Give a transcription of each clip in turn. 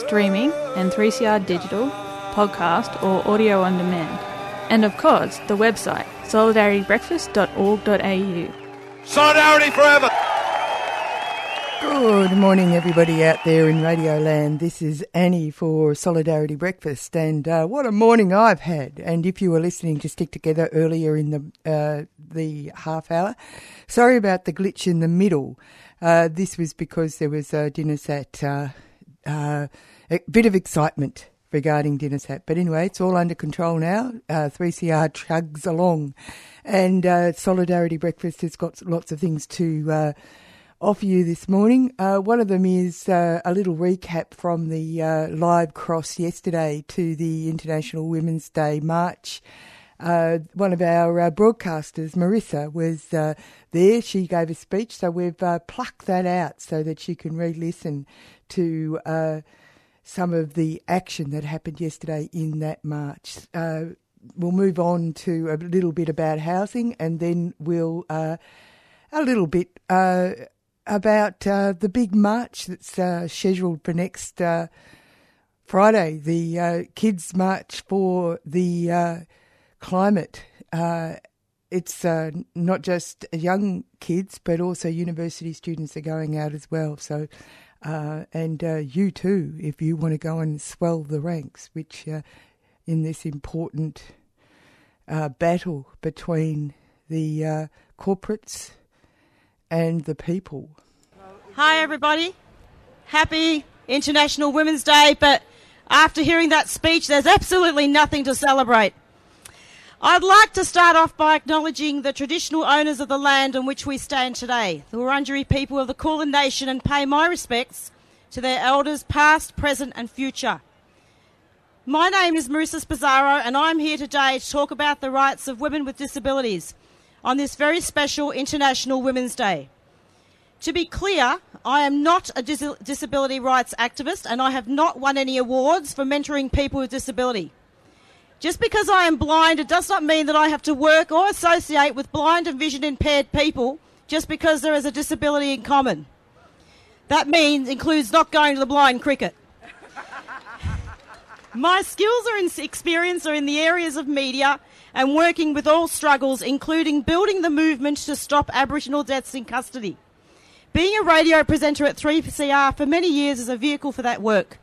streaming and 3CR digital, podcast or audio on demand. And of course, the website, solidaritybreakfast.org.au. Solidarity forever. Good morning, everybody out there in Radio Land. This is Annie for Solidarity Breakfast, and uh, what a morning I've had. And if you were listening to Stick Together earlier in the uh, the half hour, sorry about the glitch in the middle. Uh, this was because there was a dinner set, uh, uh, a bit of excitement regarding dinner set. But anyway, it's all under control now. 3CR chugs along, and Solidarity Breakfast has got lots of things to offer you this morning. Uh, one of them is uh, a little recap from the uh, live cross yesterday to the International Women's Day march. Uh, one of our uh, broadcasters, Marissa, was uh, there. She gave a speech, so we've plucked that out so that you can re listen to some of the action that happened yesterday in that march. we'll move on to a little bit about housing and then we'll a little bit about uh, the big march that's uh, scheduled for next uh, Friday, the uh, Kids March for the uh, Climate. Uh, it's not just young kids, but also university students are going out as well. So, Uh, and uh, you too, if you want to go and swell the ranks, which uh, in this important battle between the corporates and the people. Hi, everybody. Happy International Women's Day, but after hearing that speech, there's absolutely nothing to celebrate. I'd like to start off by acknowledging the traditional owners of the land on which we stand today, the Wurundjeri people of the Kulin Nation, and pay my respects to their elders, past, present, and future. My name is Marissa Spazzaro, and I'm here today to talk about the rights of women with disabilities on this very special International Women's Day. To be clear, I am not a dis- disability rights activist and I have not won any awards for mentoring people with disability. Just because I am blind, it does not mean that I have to work or associate with blind and vision impaired people just because there is a disability in common. That means includes not going to the blind cricket. My skills or experience are in the areas of media and working with all struggles, including building the movement to stop Aboriginal deaths in custody. Being a radio presenter at 3CR for many years is a vehicle for that work.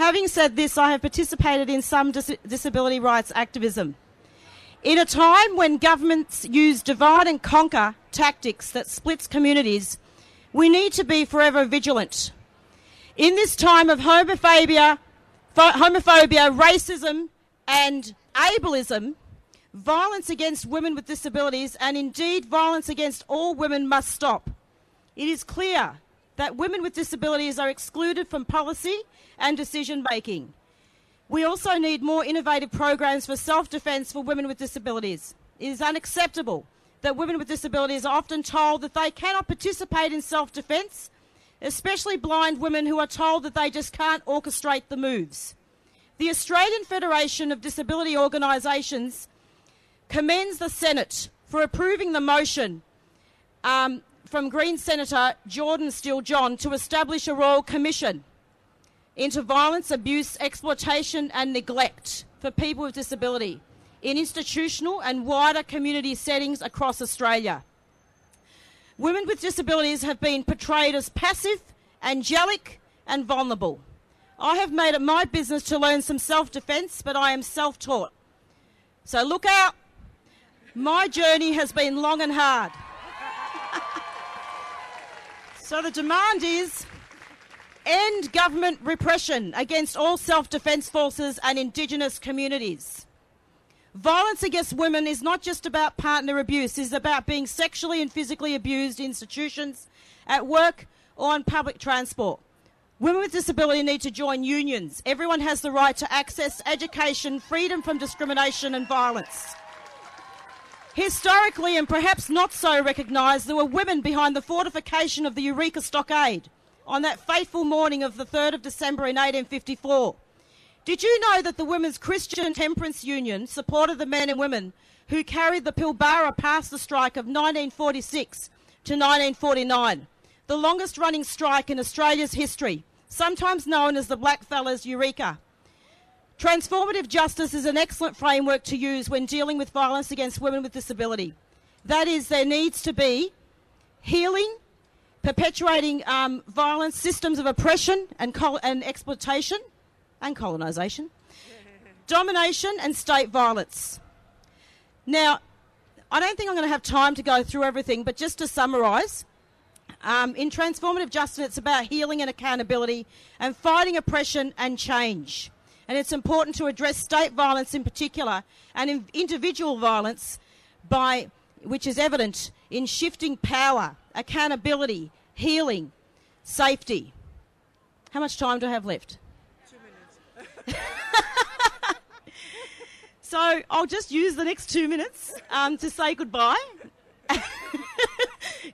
Having said this, I have participated in some dis- disability rights activism. In a time when governments use divide and conquer tactics that splits communities, we need to be forever vigilant. In this time of homophobia, homophobia, racism, and ableism, violence against women with disabilities, and indeed violence against all women, must stop. It is clear that women with disabilities are excluded from policy and decision making. We also need more innovative programs for self defence for women with disabilities. It is unacceptable that women with disabilities are often told that they cannot participate in self defence, especially blind women who are told that they just can't orchestrate the moves. The Australian Federation of Disability Organisations commends the Senate for approving the motion um, from Green Senator Jordon Steele John to establish a Royal Commission into violence, abuse, exploitation, and neglect for people with disability in institutional and wider community settings across Australia. Women with disabilities have been portrayed as passive, angelic, and vulnerable. I have made it my business to learn some self defence, but I am self taught. So look out. My journey has been long and hard. So the demand is end government repression against all self defence forces and Indigenous communities. Violence against women is not just about partner abuse, it is about being sexually and physically abused in institutions, at work, or on public transport. Women with disability need to join unions. Everyone has the right to access education, freedom from discrimination and violence. Historically, and perhaps not so recognised, there were women behind the fortification of the Eureka Stockade on that fateful morning of the 3rd of December in 1854. Did you know that the Women's Christian Temperance Union supported the men and women who carried the Pilbara past the strike of 1946 to 1949, the longest running strike in Australia's history, sometimes known as the Blackfellas Eureka? Transformative justice is an excellent framework to use when dealing with violence against women with disability. That is, there needs to be healing, perpetuating um, violence, systems of oppression and, col- and exploitation, and colonisation, domination and state violence. Now, I don't think I'm going to have time to go through everything, but just to summarise, um, in transformative justice, it's about healing and accountability and fighting oppression and change. And it's important to address state violence in particular and in individual violence by which is evident in shifting power, accountability, healing, safety. How much time do I have left? Two minutes. so I'll just use the next two minutes um, to say goodbye.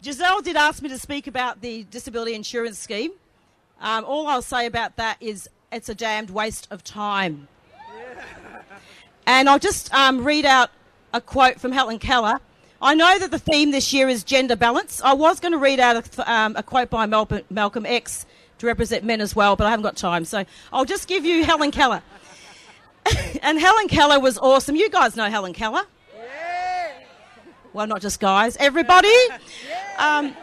Giselle did ask me to speak about the disability insurance scheme. Um, all I'll say about that is it's a damned waste of time. And I'll just um, read out a quote from Helen Keller. I know that the theme this year is gender balance. I was going to read out a, um, a quote by Malcolm, Malcolm X to represent men as well, but I haven't got time. So I'll just give you Helen Keller. and Helen Keller was awesome. You guys know Helen Keller. Well, not just guys, everybody. Um,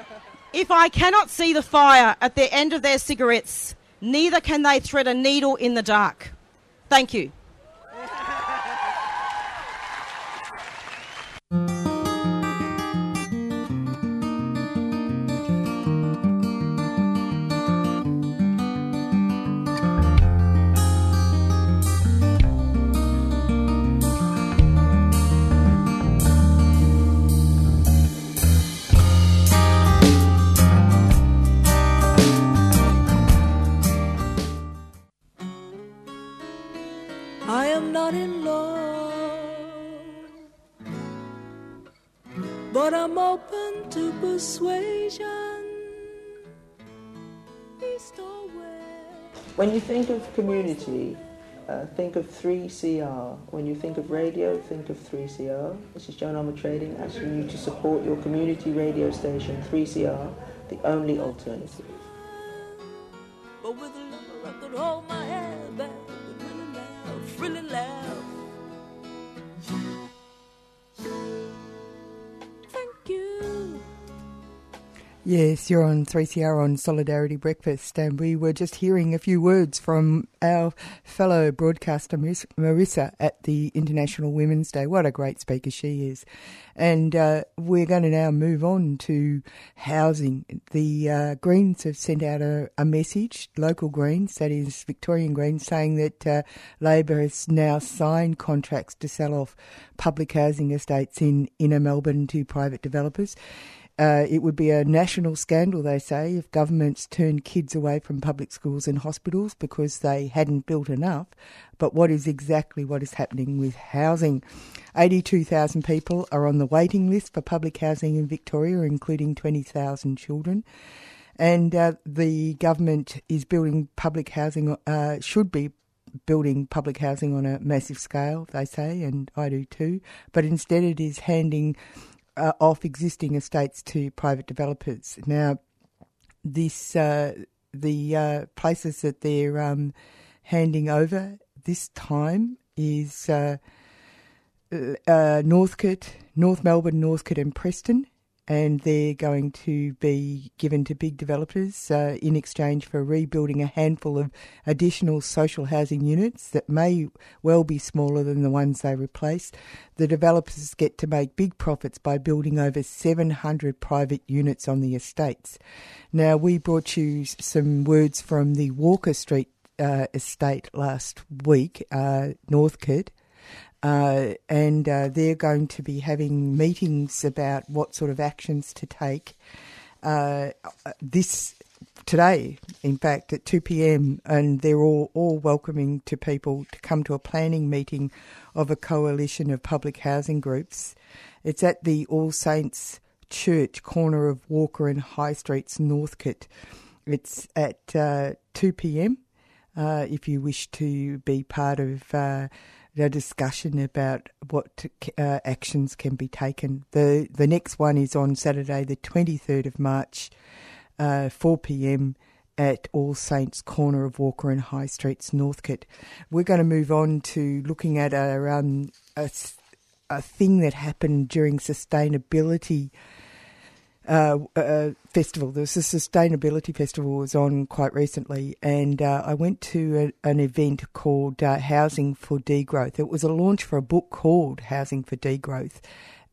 if I cannot see the fire at the end of their cigarettes, neither can they thread a needle in the dark. Thank you. When you think of community, uh, think of 3CR. When you think of radio, think of 3CR. This is Joan Armour Trading asking you to support your community radio station, 3CR, the only alternative. But with I could hold my head back and really laugh, really. Yes, you're on 3CR on Solidarity Breakfast, and we were just hearing a few words from our fellow broadcaster Marissa at the International Women's Day. What a great speaker she is. And uh, we're going to now move on to housing. The uh, Greens have sent out a, a message, local Greens, that is Victorian Greens, saying that uh, Labor has now signed contracts to sell off public housing estates in inner Melbourne to private developers. Uh, it would be a national scandal, they say, if governments turned kids away from public schools and hospitals because they hadn't built enough. But what is exactly what is happening with housing? 82,000 people are on the waiting list for public housing in Victoria, including 20,000 children. And uh, the government is building public housing, uh, should be building public housing on a massive scale, they say, and I do too. But instead, it is handing uh, off existing estates to private developers. Now, this uh, the uh, places that they're um, handing over this time is uh, uh, Northcote, North Melbourne, Northcote, and Preston. And they're going to be given to big developers uh, in exchange for rebuilding a handful of additional social housing units that may well be smaller than the ones they replace. The developers get to make big profits by building over 700 private units on the estates. Now, we brought you some words from the Walker Street uh, estate last week, uh, Northcote. Uh, and uh, they're going to be having meetings about what sort of actions to take. Uh, this today, in fact, at 2 p.m., and they're all, all welcoming to people to come to a planning meeting of a coalition of public housing groups. It's at the All Saints Church, corner of Walker and High Streets, Northcote. It's at uh, 2 p.m. Uh, if you wish to be part of uh, the discussion about what uh, actions can be taken. The the next one is on Saturday, the 23rd of March, uh, 4 p.m. at All Saints corner of Walker and High Streets, Northcote. We're going to move on to looking at a, um, a, a thing that happened during sustainability uh, uh, festival. There was a sustainability festival was on quite recently, and uh, I went to a, an event called uh, Housing for Degrowth. It was a launch for a book called Housing for Degrowth,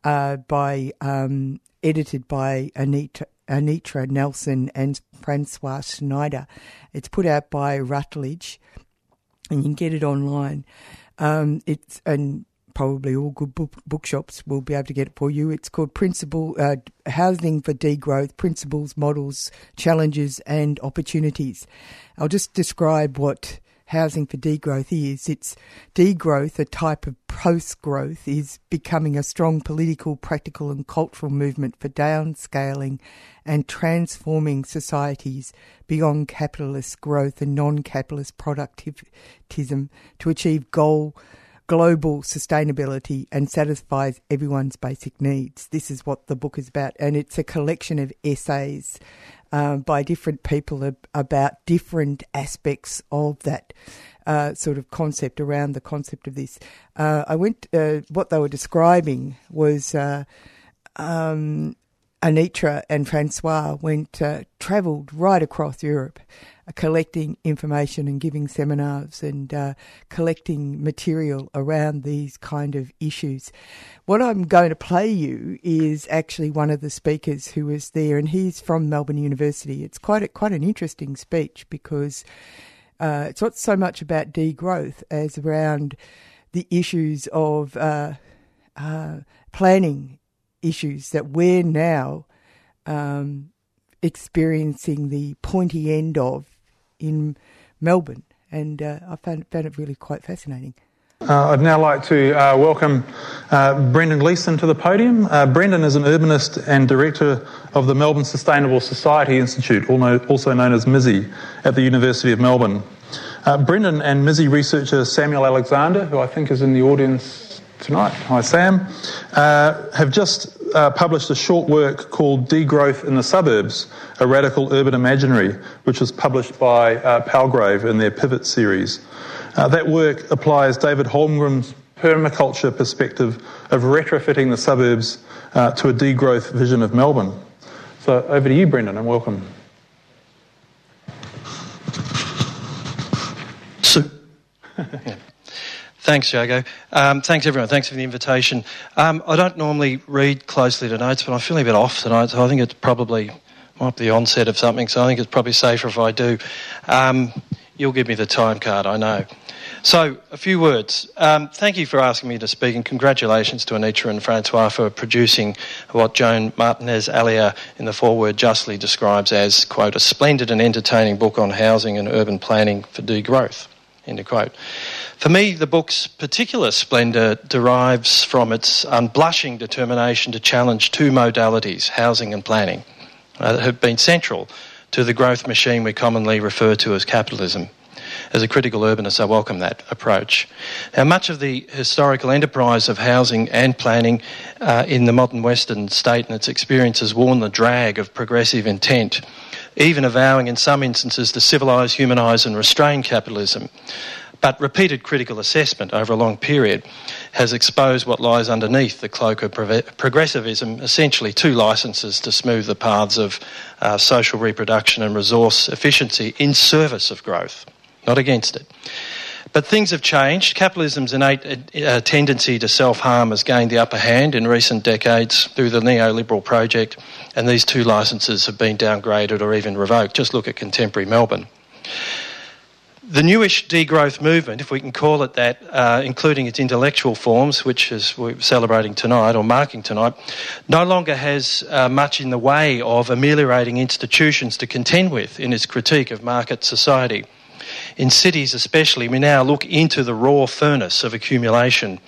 uh, by um, edited by Anita. Anitra Nelson and Francois Schneider. It's put out by Routledge, and you can get it online. Um, it's and probably all good book, bookshops will be able to get it for you. It's called Principle uh, Housing for Degrowth: Principles, Models, Challenges, and Opportunities. I'll just describe what housing for degrowth is. It's degrowth, a type of post growth, is becoming a strong political, practical, and cultural movement for downscaling and transforming societies beyond capitalist growth and non capitalist productivism to achieve goal global sustainability and satisfies everyone's basic needs. This is what the book is about, and it's a collection of essays uh, by different people about different aspects of that. Uh, sort of concept around the concept of this. Uh, I went. Uh, what they were describing was uh, um, Anitra and Francois went uh, travelled right across Europe, uh, collecting information and giving seminars and uh, collecting material around these kind of issues. What I'm going to play you is actually one of the speakers who was there, and he's from Melbourne University. It's quite a, quite an interesting speech because uh, it's not so much about degrowth as around the issues of uh, uh, planning issues that we're now um, experiencing the pointy end of in Melbourne. And uh, I found, found it really quite fascinating. Uh, I'd now like to uh, welcome uh, Brendan Gleeson to the podium. Uh, Brendan is an urbanist and director of the Melbourne Sustainable Society Institute, also known as MISI, at the University of Melbourne. Uh, Brendan and MISI researcher Samuel Alexander, who I think is in the audience tonight, hi Sam, uh, have just uh, published a short work called Degrowth in the Suburbs, a Radical Urban Imaginary, which was published by uh, Palgrave in their Pivot series. Uh, that work applies David Holmgren's permaculture perspective of retrofitting the suburbs uh, to a degrowth vision of Melbourne. So over to you, Brendan, and welcome. So, Thanks, Jago. Um, thanks, everyone. Thanks for the invitation. Um, I don't normally read closely to notes, but I'm feeling a bit off tonight, so I think it's probably might be the onset of something, so I think it's probably safer if I do. Um, you'll give me the time card, I know. So, a few words. Um, thank you for asking me to speak, and congratulations to Anitra and Francois for producing what Joan Martinez Alier in the foreword justly describes as, quote, a splendid and entertaining book on housing and urban planning for degrowth, end of quote. For me, the book's particular splendour derives from its unblushing determination to challenge two modalities, housing and planning, uh, that have been central to the growth machine we commonly refer to as capitalism. As a critical urbanist, I welcome that approach. Now, much of the historical enterprise of housing and planning uh, in the modern Western state and its experience has worn the drag of progressive intent, even avowing in some instances to civilise, humanise, and restrain capitalism but repeated critical assessment over a long period has exposed what lies underneath the cloak of progressivism, essentially two licenses to smooth the paths of uh, social reproduction and resource efficiency in service of growth, not against it. But things have changed. Capitalism's innate uh, tendency to self harm has gained the upper hand in recent decades through the neoliberal project, and these two licenses have been downgraded or even revoked. Just look at contemporary Melbourne. The newish degrowth movement, if we can call it that, uh, including its intellectual forms, which is we're celebrating tonight or marking tonight, no longer has uh, much in the way of ameliorating institutions to contend with in its critique of market society. In cities, especially, we now look into the raw furnace of accumulation,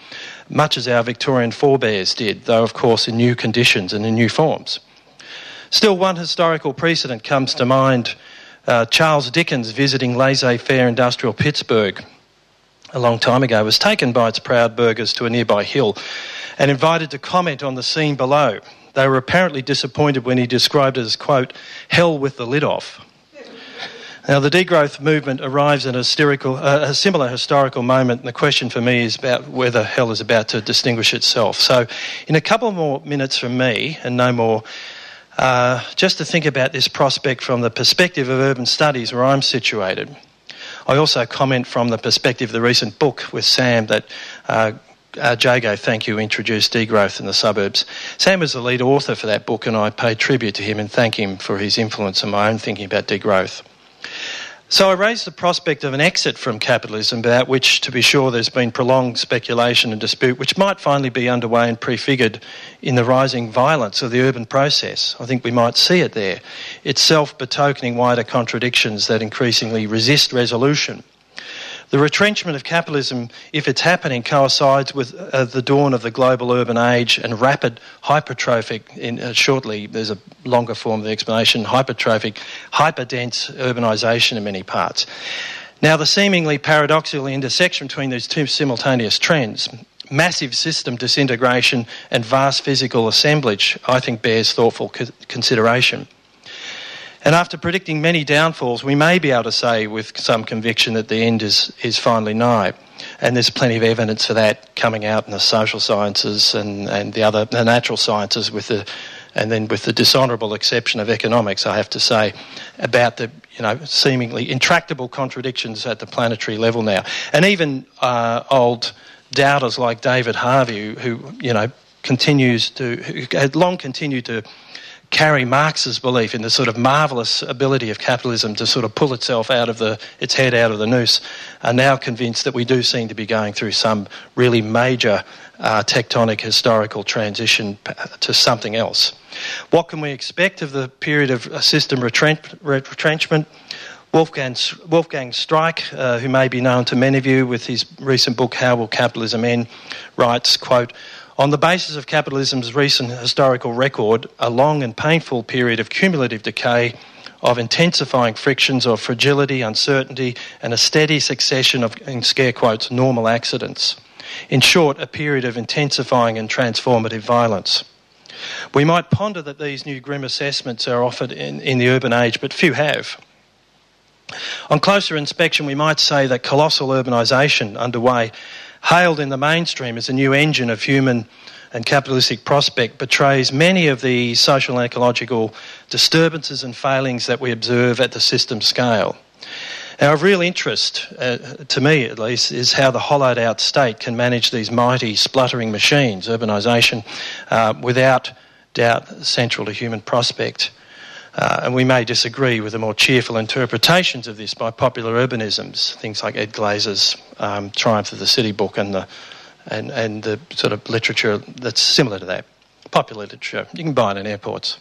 much as our Victorian forebears did, though, of course, in new conditions and in new forms. Still, one historical precedent comes to mind uh, Charles Dickens visiting laissez faire industrial Pittsburgh a long time ago was taken by its proud burghers to a nearby hill and invited to comment on the scene below. They were apparently disappointed when he described it as, quote, hell with the lid off. Now, the degrowth movement arrives at a, uh, a, similar historical moment, and the question for me is about whether hell is about to distinguish itself. So, in a couple more minutes from me, and no more, uh, just to think about this prospect from the perspective of urban studies where I'm situated. I also comment from the perspective of the recent book with Sam that uh, uh, Jago, thank you, introduced degrowth in the suburbs. Sam was the lead author for that book, and I pay tribute to him and thank him for his influence on my own thinking about degrowth. So I raised the prospect of an exit from capitalism, about which, to be sure, there's been prolonged speculation and dispute, which might finally be underway and prefigured in the rising violence of the urban process. I think we might see it there, itself betokening wider contradictions that increasingly resist resolution. The retrenchment of capitalism, if it's happening, coincides with uh, the dawn of the global urban age and rapid hypertrophic, in, uh, shortly there's a longer form of the explanation, hypertrophic, hyperdense urbanisation in many parts. Now, the seemingly paradoxical intersection between these two simultaneous trends, massive system disintegration and vast physical assemblage, I think bears thoughtful consideration. And after predicting many downfalls, we may be able to say with some conviction that the end is, is finally nigh. And there's plenty of evidence for that coming out in the social sciences and, and the other the natural sciences with the and then with the dishonourable exception of economics, I have to say, about the you know seemingly intractable contradictions at the planetary level now, and even uh, old doubters like David Harvey, who you know continues to who had long continued to carry Marx's belief in the sort of marvellous ability of capitalism to sort of pull itself out of the, its head out of the noose, are now convinced that we do seem to be going through some really major uh, tectonic historical transition to something else. What can we expect of the period of system retrench- retrenchment? Wolfgang, Wolfgang Streeck, uh, who may be known to many of you with his recent book, How Will Capitalism End, writes, quote, on the basis of capitalism's recent historical record, a long and painful period of cumulative decay, of intensifying frictions of fragility, uncertainty, and a steady succession of, in scare quotes, normal accidents. In short, a period of intensifying and transformative violence. We might ponder that these new grim assessments are offered in, in the urban age, but few have. On closer inspection, we might say that colossal urbanisation underway hailed in the mainstream as a new engine of human and capitalistic prospect, betrays many of the social and ecological disturbances and failings that we observe at the system scale. Now, of real interest, uh, to me at least, is how the hollowed out state can manage these mighty spluttering machines, urbanisation, uh, without doubt central to human prospect. Uh, and we may disagree with the more cheerful interpretations of this by popular urbanisms, things like Ed Glaeser's um, Triumph of the City book and the, and, and the sort of literature that's similar to that. Popular literature. You can buy it in airports.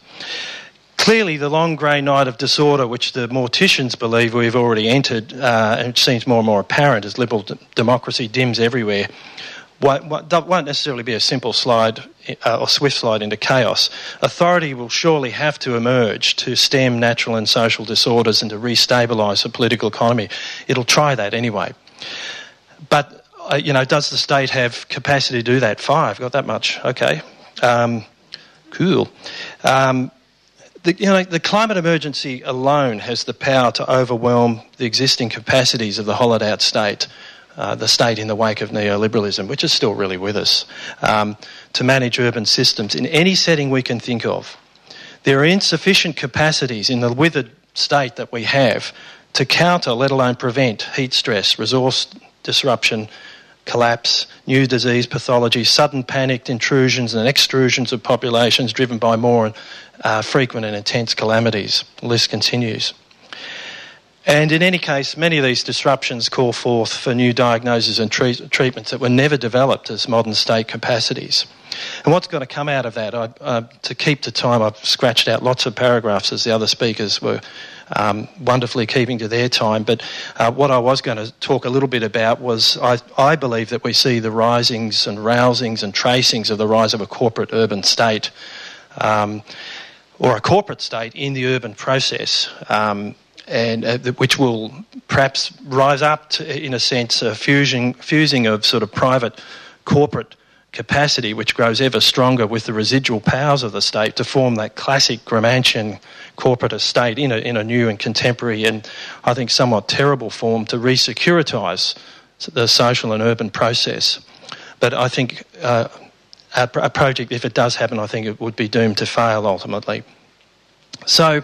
Clearly, the long grey night of disorder, which the morticians believe we've already entered, uh, and it seems more and more apparent as liberal d- democracy dims everywhere, won't, won't necessarily be a simple slide uh, or swift slide into chaos. Authority will surely have to emerge to stem natural and social disorders and to restabilise the political economy. It'll try that anyway. But, uh, you know, does the state have capacity to do that? Five, got that much. Okay. Um, cool. Um, the, you know, the climate emergency alone has the power to overwhelm the existing capacities of the hollowed out state uh, the state in the wake of neoliberalism, which is still really with us, um, to manage urban systems in any setting we can think of. There are insufficient capacities in the withered state that we have to counter, let alone prevent, heat stress, resource disruption, collapse, new disease pathology, sudden panicked intrusions and extrusions of populations driven by more uh, frequent and intense calamities. The list continues. And in any case, many of these disruptions call forth for new diagnoses and treat- treatments that were never developed as modern state capacities. And what's going to come out of that? I, uh, to keep the time, I've scratched out lots of paragraphs as the other speakers were um, wonderfully keeping to their time. But uh, what I was going to talk a little bit about was I, I believe that we see the risings and rousings and tracings of the rise of a corporate urban state. Um, or a corporate state in the urban process. Um, and uh, which will perhaps rise up to, in a sense, a fusing, fusing of sort of private corporate capacity, which grows ever stronger with the residual powers of the state to form that classic Gramscian corporate estate in a, in a new and contemporary and I think somewhat terrible form to re-securitise the social and urban process. But I think uh, a, a project, if it does happen, I think it would be doomed to fail ultimately. So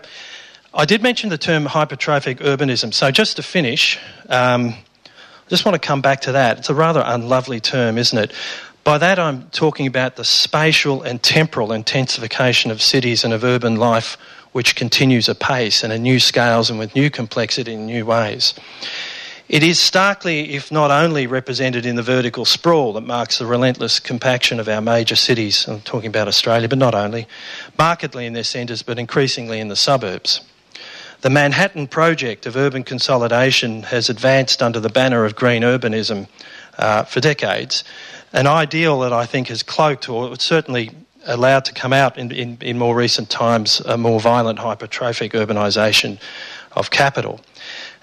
I did mention the term hypertrophic urbanism. So just to finish, um, I just want to come back to that. It's a rather unlovely term, isn't it? By that, I'm talking about the spatial and temporal intensification of cities and of urban life, which continues apace and in new scales and with new complexity in new ways. It is starkly, if not only, represented in the vertical sprawl that marks the relentless compaction of our major cities. I'm talking about Australia, but not only. Markedly in their centres, but increasingly in the suburbs. The Manhattan Project of urban consolidation has advanced under the banner of green urbanism uh, for decades, an ideal that I think has cloaked or certainly allowed to come out in, in, in more recent times a more violent hypertrophic urbanisation of capital.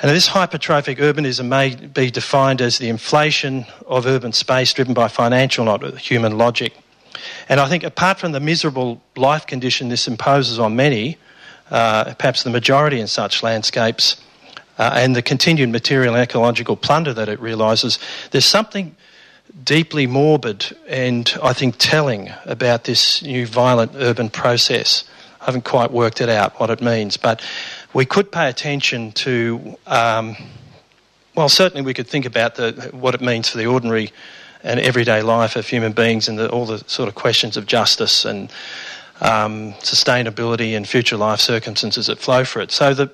And this hypertrophic urbanism may be defined as the inflation of urban space driven by financial, not human logic. And I think apart from the miserable life condition this imposes on many, uh, perhaps the majority in such landscapes, uh, and the continued material and ecological plunder that it realises, there's something deeply morbid and I think telling about this new violent urban process. I haven't quite worked it out what it means, but we could pay attention to, um, well, certainly we could think about the, what it means for the ordinary and everyday life of human beings and the, all the sort of questions of justice and um, sustainability and future life circumstances that flow for it. So the,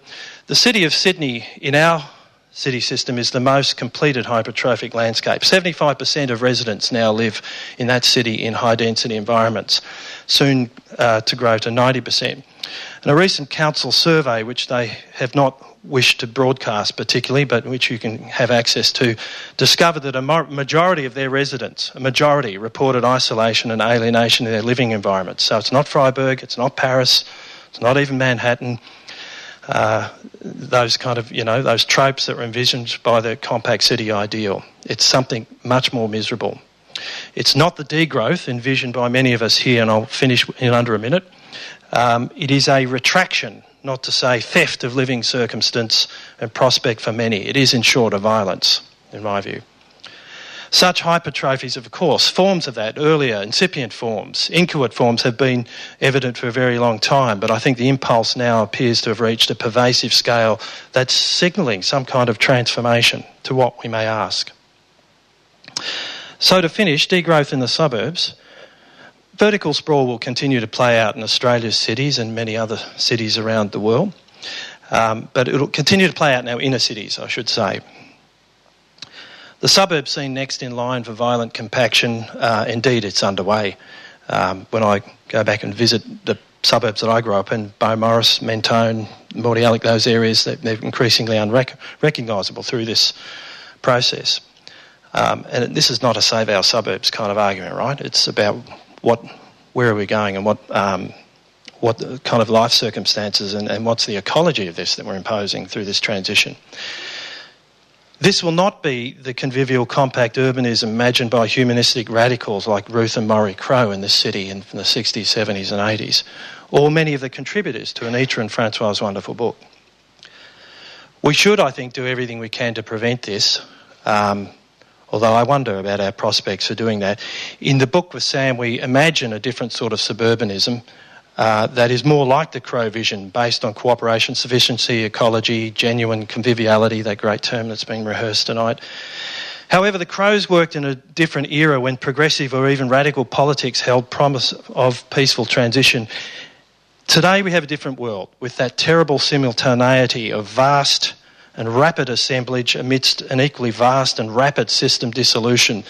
the city of Sydney in our city system is the most completed hypertrophic landscape. 75% of residents now live in that city in high density environments, soon uh, to grow to 90%. And a recent council survey, which they have not wished to broadcast particularly, but which you can have access to, discovered that a majority of their residents, a majority, reported isolation and alienation in their living environment. So it's not Freiburg, it's not Paris, it's not even Manhattan. Uh, those kind of, you know, those tropes that were envisioned by the compact city ideal. It's something much more miserable. It's not the degrowth envisioned by many of us here, and I'll finish in under a minute. Um, it is a retraction not to say theft of living circumstance and prospect for many. It is, in short, a violence, in my view. Such hypertrophies, of course, forms of that, earlier, incipient forms, inchoate forms, have been evident for a very long time, but I think the impulse now appears to have reached a pervasive scale that's signalling some kind of transformation to what we may ask. So, to finish, degrowth in the suburbs Vertical sprawl will continue to play out in Australia's cities and many other cities around the world, um, but it will continue to play out in our inner cities, I should say. The suburbs seen next in line for violent compaction, uh, indeed, it's underway. Um, when I go back and visit the suburbs that I grew up in, Beaumaris, Mentone, Mordialloc, those areas, they're increasingly unrecognisable through this process. Um, and this is not a save our suburbs kind of argument, right? It's about what, where are we going and what, um, what kind of life circumstances and, and what's the ecology of this that we're imposing through this transition. This will not be the convivial compact urbanism imagined by humanistic radicals like Ruth and Murray Crow in this city in the 60s, 70s, and 80s, or many of the contributors to Anitra and Francois' wonderful book. We should, I think, do everything we can to prevent this. Um, although I wonder about our prospects for doing that. In the book with Sam, we imagine a different sort of suburbanism. Uh, that is more like the Crow vision, based on cooperation, sufficiency, ecology, genuine conviviality, that great term that's being rehearsed tonight. However, the Crows worked in a different era when progressive or even radical politics held promise of peaceful transition. Today we have a different world with that terrible simultaneity of vast and rapid assemblage amidst an equally vast and rapid system dissolution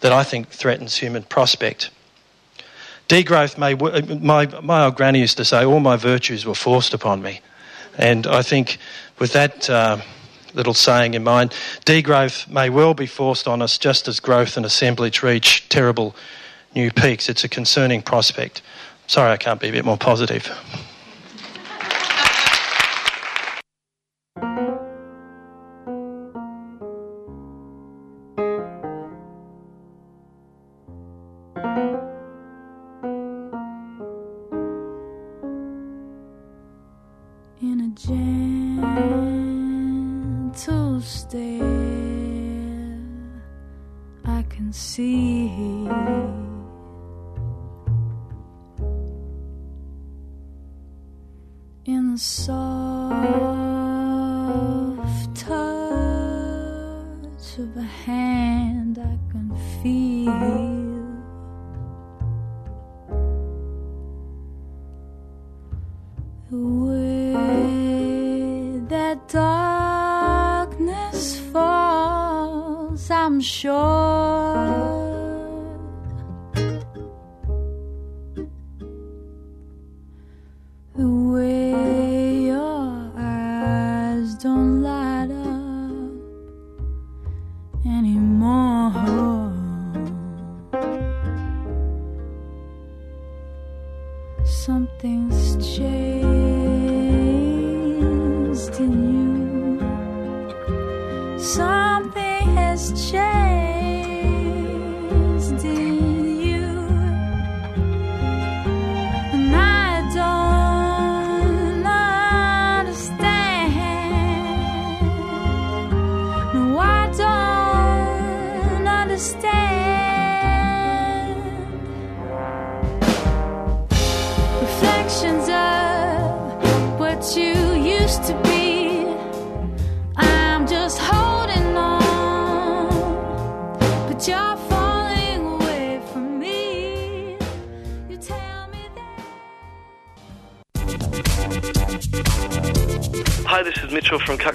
that I think threatens human prospect. Degrowth may, my, my old granny used to say, all my virtues were forced upon me. And I think with that uh, little saying in mind, degrowth may well be forced on us just as growth and assemblage reach terrible new peaks. It's a concerning prospect. Sorry I can't be a bit more positive.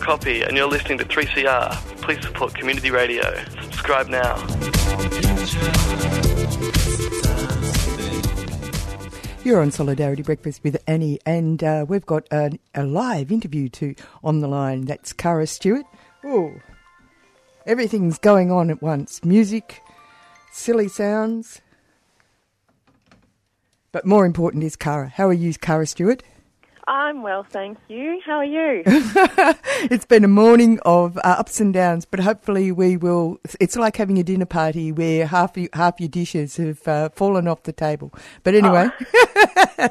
And you're listening to 3CR. Please support community radio. Subscribe now. You're on Solidarity Breakfast with Annie, and uh, we've got a, a, live interview to on the line. That's Cara Stewart. Oh, everything's going on at once: music, silly sounds, but more important is Cara. How are you, Cara Stewart? I'm well, thank you. How are you? it's been a morning of uh, ups and downs, but hopefully we will. It's like having a dinner party where half you, half your dishes have uh, fallen off the table. But anyway, oh.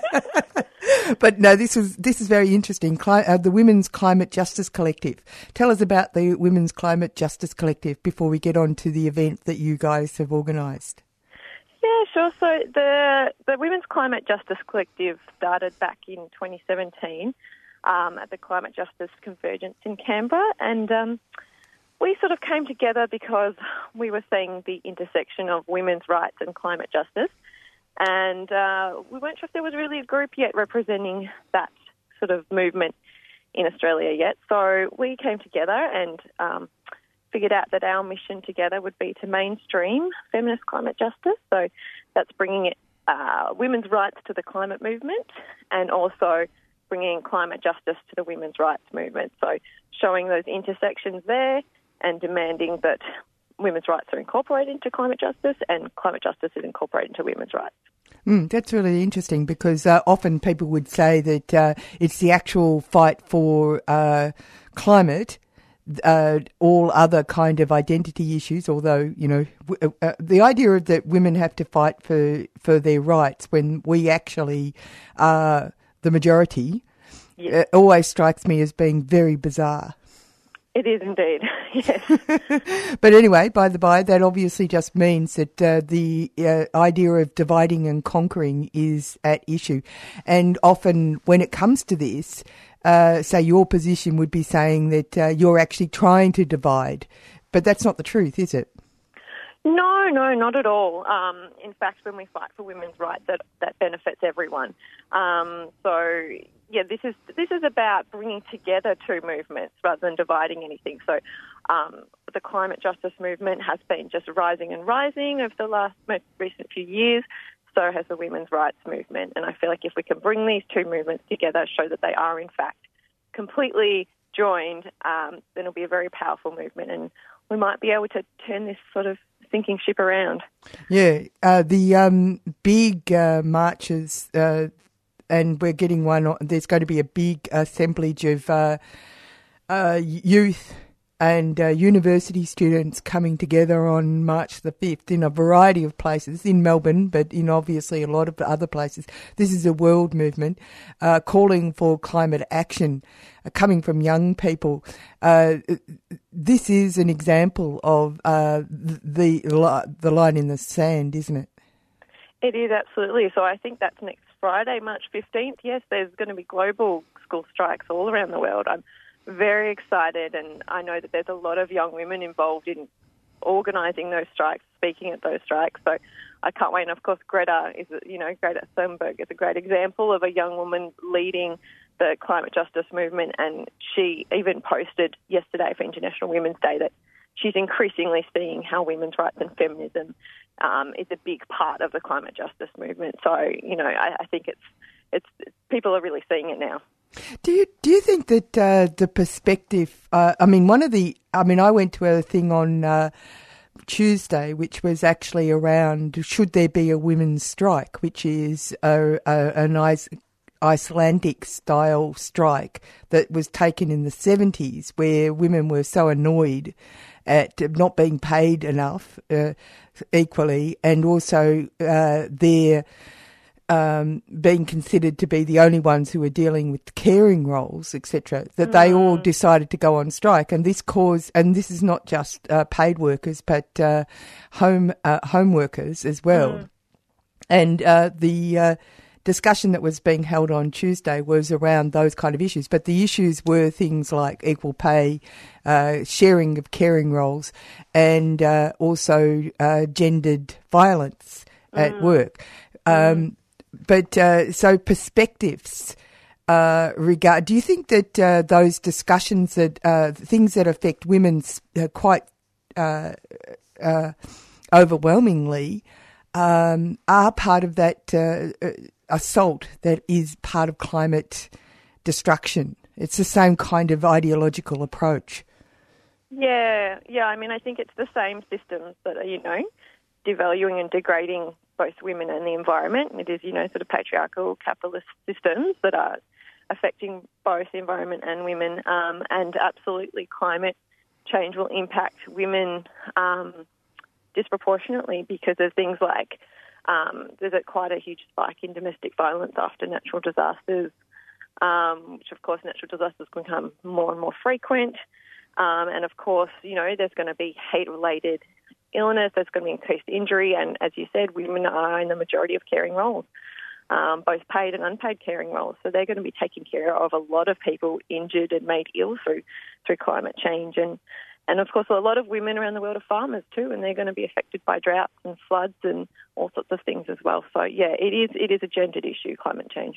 but no, this was this is very interesting. Cli- uh, the Women's Climate Justice Collective. Tell us about the Women's Climate Justice Collective before we get on to the event that you guys have organised. Yeah, sure. So the the Women's Climate Justice Collective started back in 2017 um, at the Climate Justice Convergence in Canberra, and um, we sort of came together because we were seeing the intersection of women's rights and climate justice, and uh, we weren't sure if there was really a group yet representing that sort of movement in Australia yet. So we came together and um, figured out that our mission together would be to mainstream feminist climate justice. So that's bringing it, uh, women's rights to the climate movement and also bringing climate justice to the women's rights movement. So showing those intersections there and demanding that women's rights are incorporated into climate justice and climate justice is incorporated into women's rights. Mm, that's really interesting because uh, often people would say that uh, it's the actual fight for uh, climate uh, all other kind of identity issues. Although you know, w- uh, uh, the idea that women have to fight for for their rights when we actually are the majority yes. Uh, always strikes me as being very bizarre. It is indeed. but anyway, by the by, that obviously just means that uh, the uh, idea of dividing and conquering is at issue. And often when it comes to this, uh, say your position would be saying that uh, you're actually trying to divide. But that's not the truth, is it? No, no, not at all. Um, in fact, when we fight for women's rights, that that benefits everyone. Um, so, yeah, this is this is about bringing together two movements rather than dividing anything. So, um, the climate justice movement has been just rising and rising over the last most recent few years. So has the women's rights movement, and I feel like if we can bring these two movements together, show that they are in fact completely joined, um, then it'll be a very powerful movement, and we might be able to turn this sort of sinking ship around. Yeah, uh, the um, big uh, marches, uh, and we're getting one. There's going to be a big assemblage of uh, uh, youth and uh, university students coming together on March the 5th in a variety of places in Melbourne, but in obviously a lot of other places. This is a world movement uh, calling for climate action uh, coming from young people. Uh, this is an example of uh, the, the line in the sand, isn't it? It is absolutely. So I think that's next Friday, March 15th. Yes, there's going to be global school strikes all around the world. I'm very excited, and I know that there's a lot of young women involved in organising those strikes, speaking at those strikes. So I can't wait. And of course, Greta is, you know, Greta Thunberg is a great example of a young woman leading the climate justice movement, and she even posted yesterday for International Women's Day that she's increasingly seeing how women's rights and feminism um, is a big part of the climate justice movement. So, you know, I, I think it's it's people are really seeing it now. Do you do you think that uh, the perspective? Uh, I mean, one of the. I mean, I went to a thing on uh, Tuesday, which was actually around should there be a women's strike, which is a, a, an Icelandic style strike that was taken in the seventies, where women were so annoyed at not being paid enough uh, equally, and also uh, their um, being considered to be the only ones who were dealing with caring roles, etc., that mm. they all mm. decided to go on strike, and this caused, and this is not just uh, paid workers, but uh, home uh, home workers as well, mm. and uh, the. Uh, discussion that was being held on Tuesday was around those kind of issues, but the issues were things like equal pay, uh, sharing of caring roles, and also gendered violence at mm. work. Mm. Um, but uh, so perspectives. Uh, regard. Do you think that uh, those discussions that uh, things that affect women uh, quite uh, overwhelmingly um, are part of that assault that is part of climate destruction? It's the same kind of ideological approach. Yeah, yeah. I mean, I think it's the same systems that are, you know, devaluing and degrading both women and the environment. It is, you know, sort of patriarchal capitalist systems that are affecting both the environment and women. Um, and absolutely, climate change will impact women um, disproportionately because of things like um, there's a, quite a huge spike in domestic violence after natural disasters, um, which of course natural disasters can become more and more frequent. Um, and of course, you know, there's going to be hate-related illness, there's going to be increased injury, and as you said, women are in the majority of caring roles, um, both paid and unpaid caring roles. So they're going to be taking care of a lot of people injured and made ill through through climate change, and and of course a lot of women around the world are farmers too, and they're going to be affected by droughts and floods and all sorts of things as well. So yeah, it is it is a gendered issue, climate change.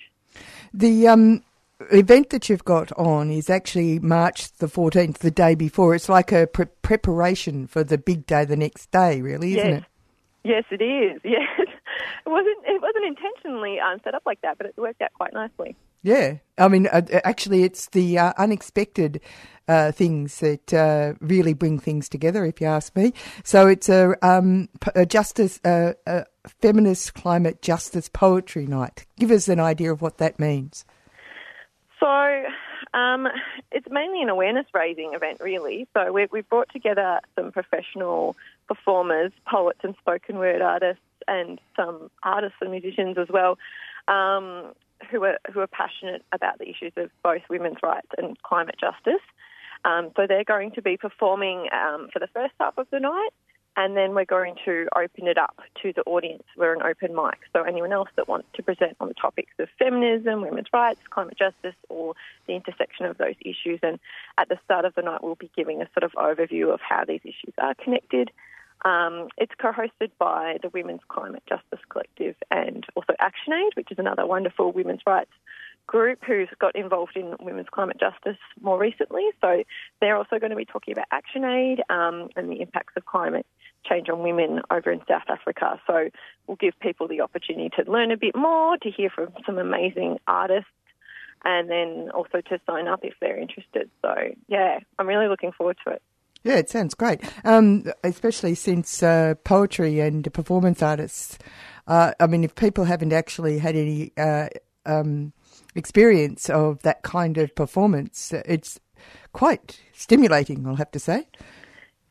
The um event that you've got on is actually March the 14th, the day before. It's like a pre- preparation for the big day the next day, really, isn't yes. it? Yes, it is. Yes, it wasn't. It wasn't intentionally um, set up like that, but it worked out quite nicely. Yeah, I mean, uh, actually, it's the uh, unexpected uh, things that uh, really bring things together, if you ask me. So it's a, um, a justice, uh, a feminist climate justice poetry night. Give us an idea of what that means. So um, it's mainly an awareness raising event, really. So we, we've brought together some professional performers, poets and spoken word artists, and some artists and musicians as well, um, who are who are passionate about the issues of both women's rights and climate justice. Um, so they're going to be performing um, for the first half of the night, and then we're going to open it up to the audience. We're an open mic, so anyone else that wants to present on the topics of feminism, women's rights, climate justice, or the intersection of those issues. And at the start of the night, we'll be giving a sort of overview of how these issues are connected. Um, it's co-hosted by the Women's Climate Justice Collective and also ActionAid, which is another wonderful women's rights group who's got involved in women's climate justice more recently. So they're also going to be talking about ActionAid um, and the impacts of climate change on women over in South Africa. So we'll give people the opportunity to learn a bit more, to hear from some amazing artists, and then also to sign up if they're interested. So yeah, I'm really looking forward to it. Yeah, it sounds great, um, especially since uh, poetry and performance artists. Uh, I mean, if people haven't actually had any uh, um, experience of that kind of performance, it's quite stimulating, I'll have to say.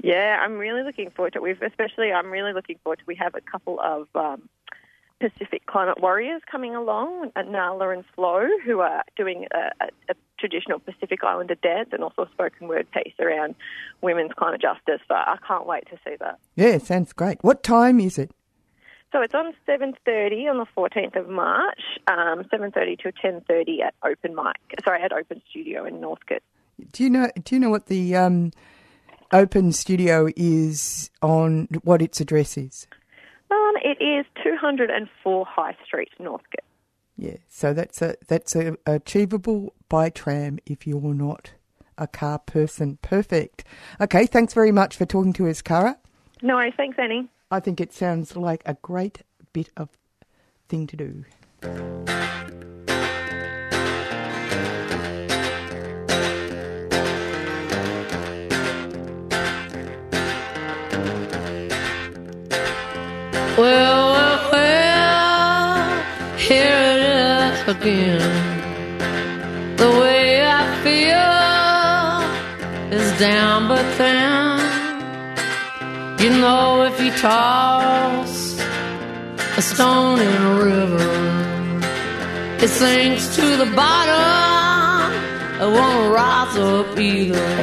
Yeah, I'm really looking forward to it. We've especially, I'm really looking forward to. We have a couple of um, Pacific climate warriors coming along, Nala and Flo, who are doing a, a, a, traditional Pacific Islander dance and also a spoken word piece around women's climate justice. So I can't wait to see that. Yeah, sounds great. What time is it? So it's on 7.30 on the 14th of March, um, 7.30 to 10.30 at Open Mic, sorry, at Open Studio in Northcote. Do you know, do you know what the um, Open Studio is on, what its address is? Um, it is 204 High Street, Northcote. Yeah, so that's a that's a, achievable by tram if you're not a car person. Perfect. Okay, thanks very much for talking to us, Cara. No worries, thanks, Annie. I think it sounds like a great bit of thing to do. Well, well, well, here it is again. The way I feel is down but then. You know, if you toss a stone in a river, it sinks to the bottom. It won't rise up either.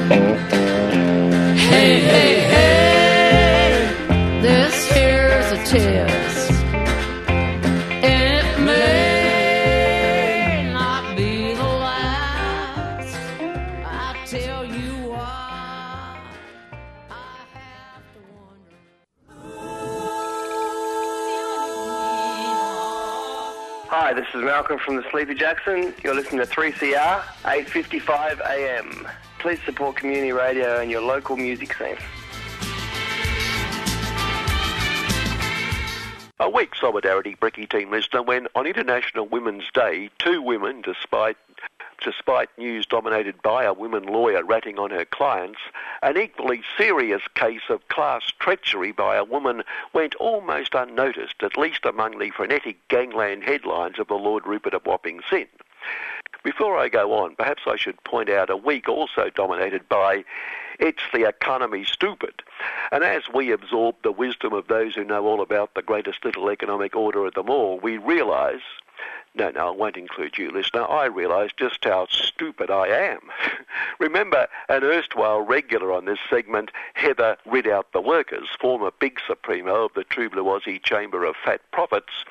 Hey, hey, hey, this here's a test. This is Malcolm from the Sleepy Jackson. You're listening to 3CR, 8:55 AM. Please support community radio and your local music scene. A weak solidarity Bricky team listener when on International Women's Day, two women, despite despite news dominated by a women lawyer ratting on her clients, an equally serious case of class treachery by a woman went almost unnoticed, at least among the frenetic gangland headlines of the Lord Rupert of Wapping Sin. Before I go on, perhaps I should point out a week also dominated by it's the economy stupid. And as we absorb the wisdom of those who know all about the greatest little economic order of them all, we realise no, no, I won't include you, listener. I realise just how stupid I am. Remember an erstwhile regular on this segment, Heather Ridout the Workers, former big supremo of the True Blue Aussie Chamber of Fat Profits,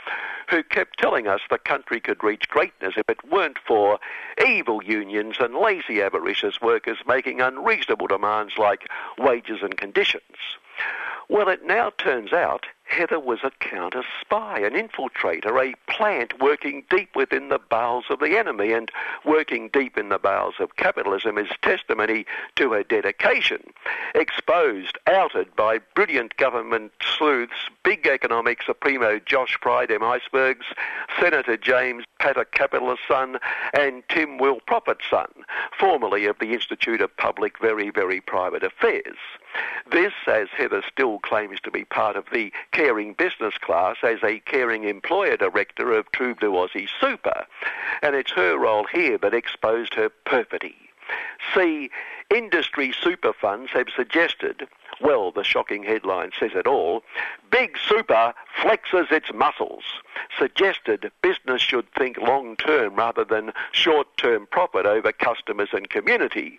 who kept telling us the country could reach greatness if it weren't for evil unions and lazy avaricious workers making unreasonable demands like wages and conditions. Well, it now turns out Heather was a counter spy, an infiltrator, a plant working deep within the bowels of the enemy. And working deep in the bowels of capitalism is testimony to her dedication. Exposed, outed by brilliant government sleuths, big economic supremo Josh Pride M. Icebergs, Senator James Patter Capitalist son, and Tim Will Prophet son, formerly of the Institute of Public Very, Very Private Affairs. This, as Heather still claims to be part of the caring business class as a caring employer director of True Blue Aussie Super. And it's her role here that exposed her perfidy. See, industry super funds have suggested Well, the shocking headline says it all. Big Super flexes its muscles. Suggested business should think long term rather than short term profit over customers and community,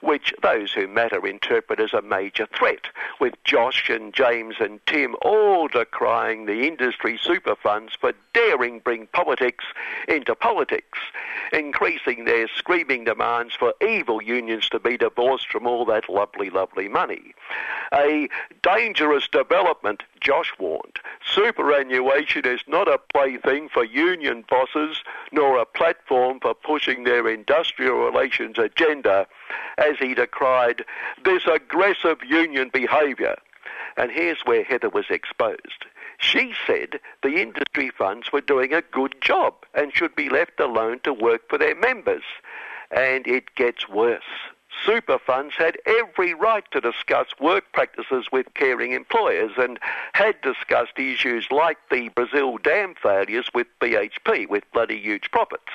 which those who matter interpret as a major threat, with Josh and James and Tim all decrying the industry super funds for daring bring politics into politics, increasing their screaming demands for evil unions to be divorced from all that lovely, lovely money. A dangerous development, Josh warned. Superannuation is not a plaything for union bosses nor a platform for pushing their industrial relations agenda, as he decried this aggressive union behaviour. And here's where Heather was exposed. She said the industry funds were doing a good job and should be left alone to work for their members. And it gets worse. Super funds had every right to discuss work practices with caring employers and had discussed issues like the Brazil dam failures with BHP with bloody huge profits.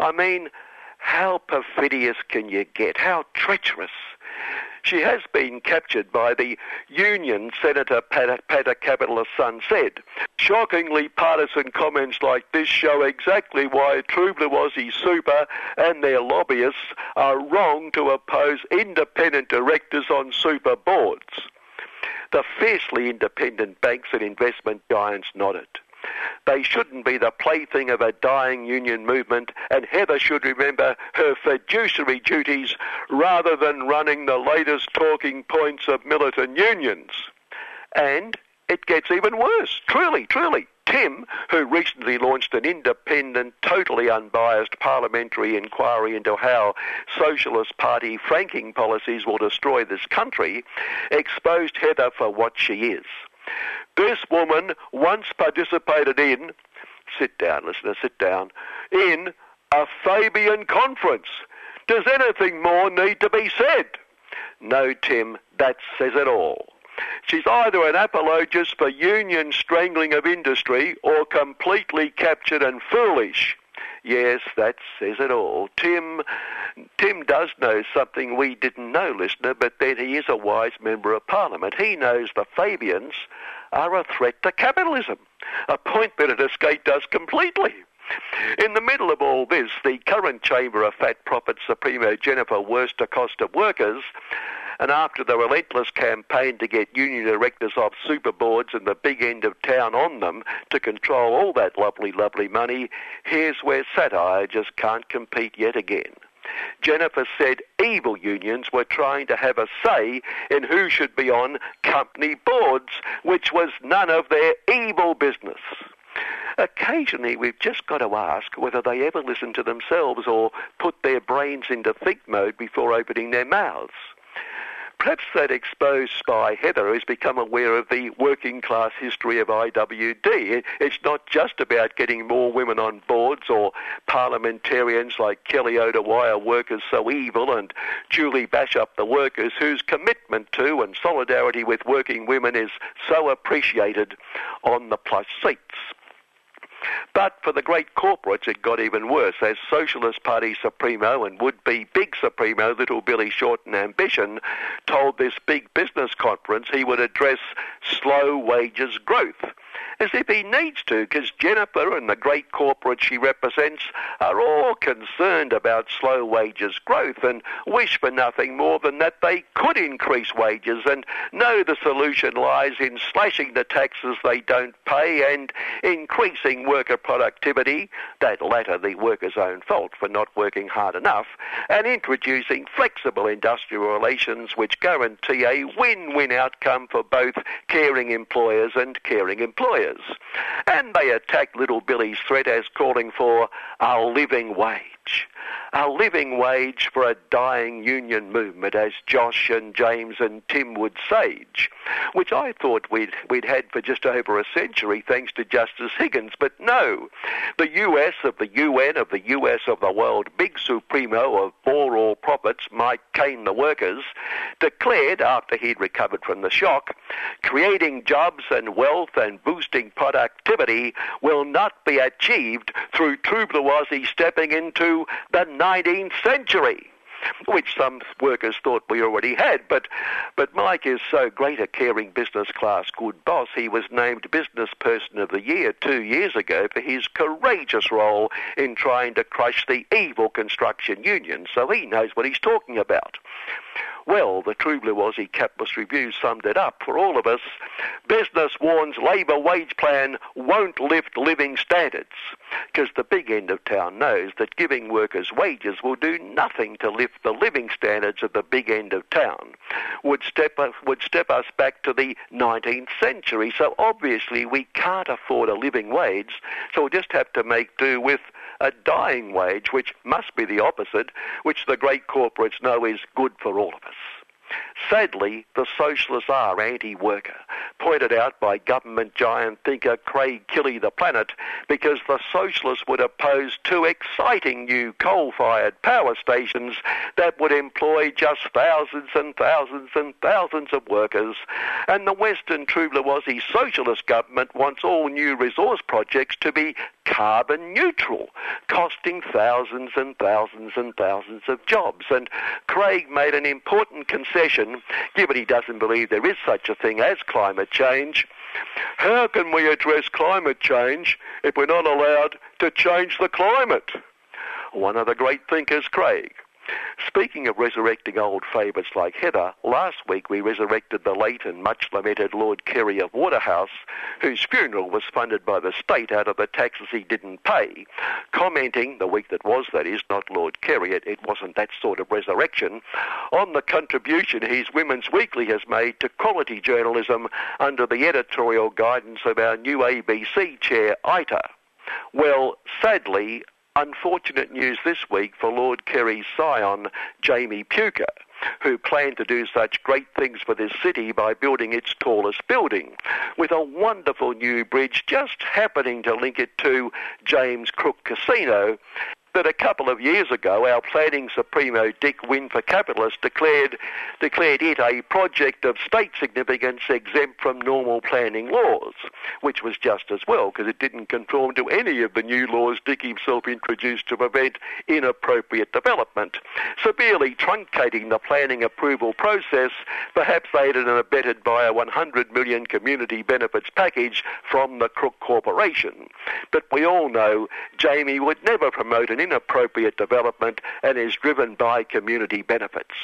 I mean, how perfidious can you get? How treacherous? She has been captured by the Union Senator Pata Capitalist Son said. Shockingly partisan comments like this show exactly why True Blue Super and their lobbyists are wrong to oppose independent directors on super boards. The fiercely independent banks and investment giants nodded. They shouldn't be the plaything of a dying union movement, and Heather should remember her fiduciary duties rather than running the latest talking points of militant unions. And it gets even worse. Truly, truly. Tim, who recently launched an independent, totally unbiased parliamentary inquiry into how Socialist Party franking policies will destroy this country, exposed Heather for what she is. This woman once participated in, sit down, listener, sit down, in a Fabian conference. Does anything more need to be said? No, Tim, that says it all. She's either an apologist for union strangling of industry or completely captured and foolish. Yes, that says it all. Tim, Tim does know something we didn't know, listener, but then he is a wise member of Parliament. He knows the Fabians are a threat to capitalism, a point that it escaped us completely. In the middle of all this, the current Chamber of Fat Profit Supremo Jennifer Wurst Acosta workers and after the relentless campaign to get union directors off super boards and the big end of town on them to control all that lovely, lovely money, here's where satire just can't compete yet again. Jennifer said evil unions were trying to have a say in who should be on company boards, which was none of their evil business. Occasionally, we've just got to ask whether they ever listen to themselves or put their brains into think mode before opening their mouths. Perhaps that exposed spy Heather has become aware of the working class history of IWD. It's not just about getting more women on boards or parliamentarians like Kelly Oda why are workers so evil and Julie Bashop the workers whose commitment to and solidarity with working women is so appreciated on the plus seats. But for the great corporates, it got even worse, as Socialist Party Supremo and would-be big Supremo, little Billy Shorten Ambition, told this big business conference he would address slow wages growth. As if he needs to, because Jennifer and the great corporate she represents are all concerned about slow wages growth and wish for nothing more than that they could increase wages and know the solution lies in slashing the taxes they don't pay and increasing worker productivity, that latter the worker's own fault for not working hard enough, and introducing flexible industrial relations which guarantee a win-win outcome for both caring employers and caring employers. And they attacked little Billy's threat as calling for a living wage a living wage for a dying union movement, as Josh and James and Tim would sage, which I thought we'd, we'd had for just over a century thanks to Justice Higgins. But no, the US of the UN of the US of the world, big supremo of for all profits, Mike Kane the workers, declared after he'd recovered from the shock, creating jobs and wealth and boosting productivity will not be achieved through true stepping into the 19th century. which some workers thought we already had. But, but Mike is so great a caring business class good boss, he was named Business Person of the Year two years ago for his courageous role in trying to crush the evil construction union. So he knows what he's talking about. Well, the True Blue Aussie Capitalist Review summed it up for all of us. Business warns Labor wage plan won't lift living standards because the big end of town knows that giving workers wages will do nothing to lift the living standards of the big end of town. Would step would step us back to the 19th century. So obviously we can't afford a living wage, so we'll just have to make do with a dying wage, which must be the opposite, which the great corporates know is good for all of us. Sadly, the socialists are anti-worker, pointed out by government giant thinker Craig Kiley the Planet, because the socialists would oppose two exciting new coal-fired power stations that would employ just thousands and thousands and thousands of workers. And the Western Blue socialist government wants all new resource projects to be carbon neutral, costing thousands and thousands and thousands of jobs. And Craig made an important concession, given he doesn't believe there is such a thing as climate change. How can we address climate change if we're not allowed to change the climate? One of the great thinkers, Craig, Speaking of resurrecting old favourites like Heather, last week we resurrected the late and much lamented Lord Kerry of Waterhouse, whose funeral was funded by the state out of the taxes he didn't pay, commenting, the week that was that is, not Lord Kerry, it, it wasn't that sort of resurrection, on the contribution his Women's Weekly has made to quality journalism under the editorial guidance of our new ABC chair, Ita. Well, sadly, unfortunate news this week for Lord Kerry's scion, Jamie Puker, who planned to do such great things for this city by building its tallest building, with a wonderful new bridge just happening to link it to James Cook Casino that a couple of years ago our planning supremo Dick Wynne for Capitalists declared declared it a project of state significance exempt from normal planning laws, which was just as well because it didn't conform to any of the new laws Dick himself introduced to prevent inappropriate development, severely truncating the planning approval process, perhaps aided and abetted by a 100 million community benefits package from the Crook Corporation. But we all know Jamie would never promote an inappropriate development and is driven by community benefits.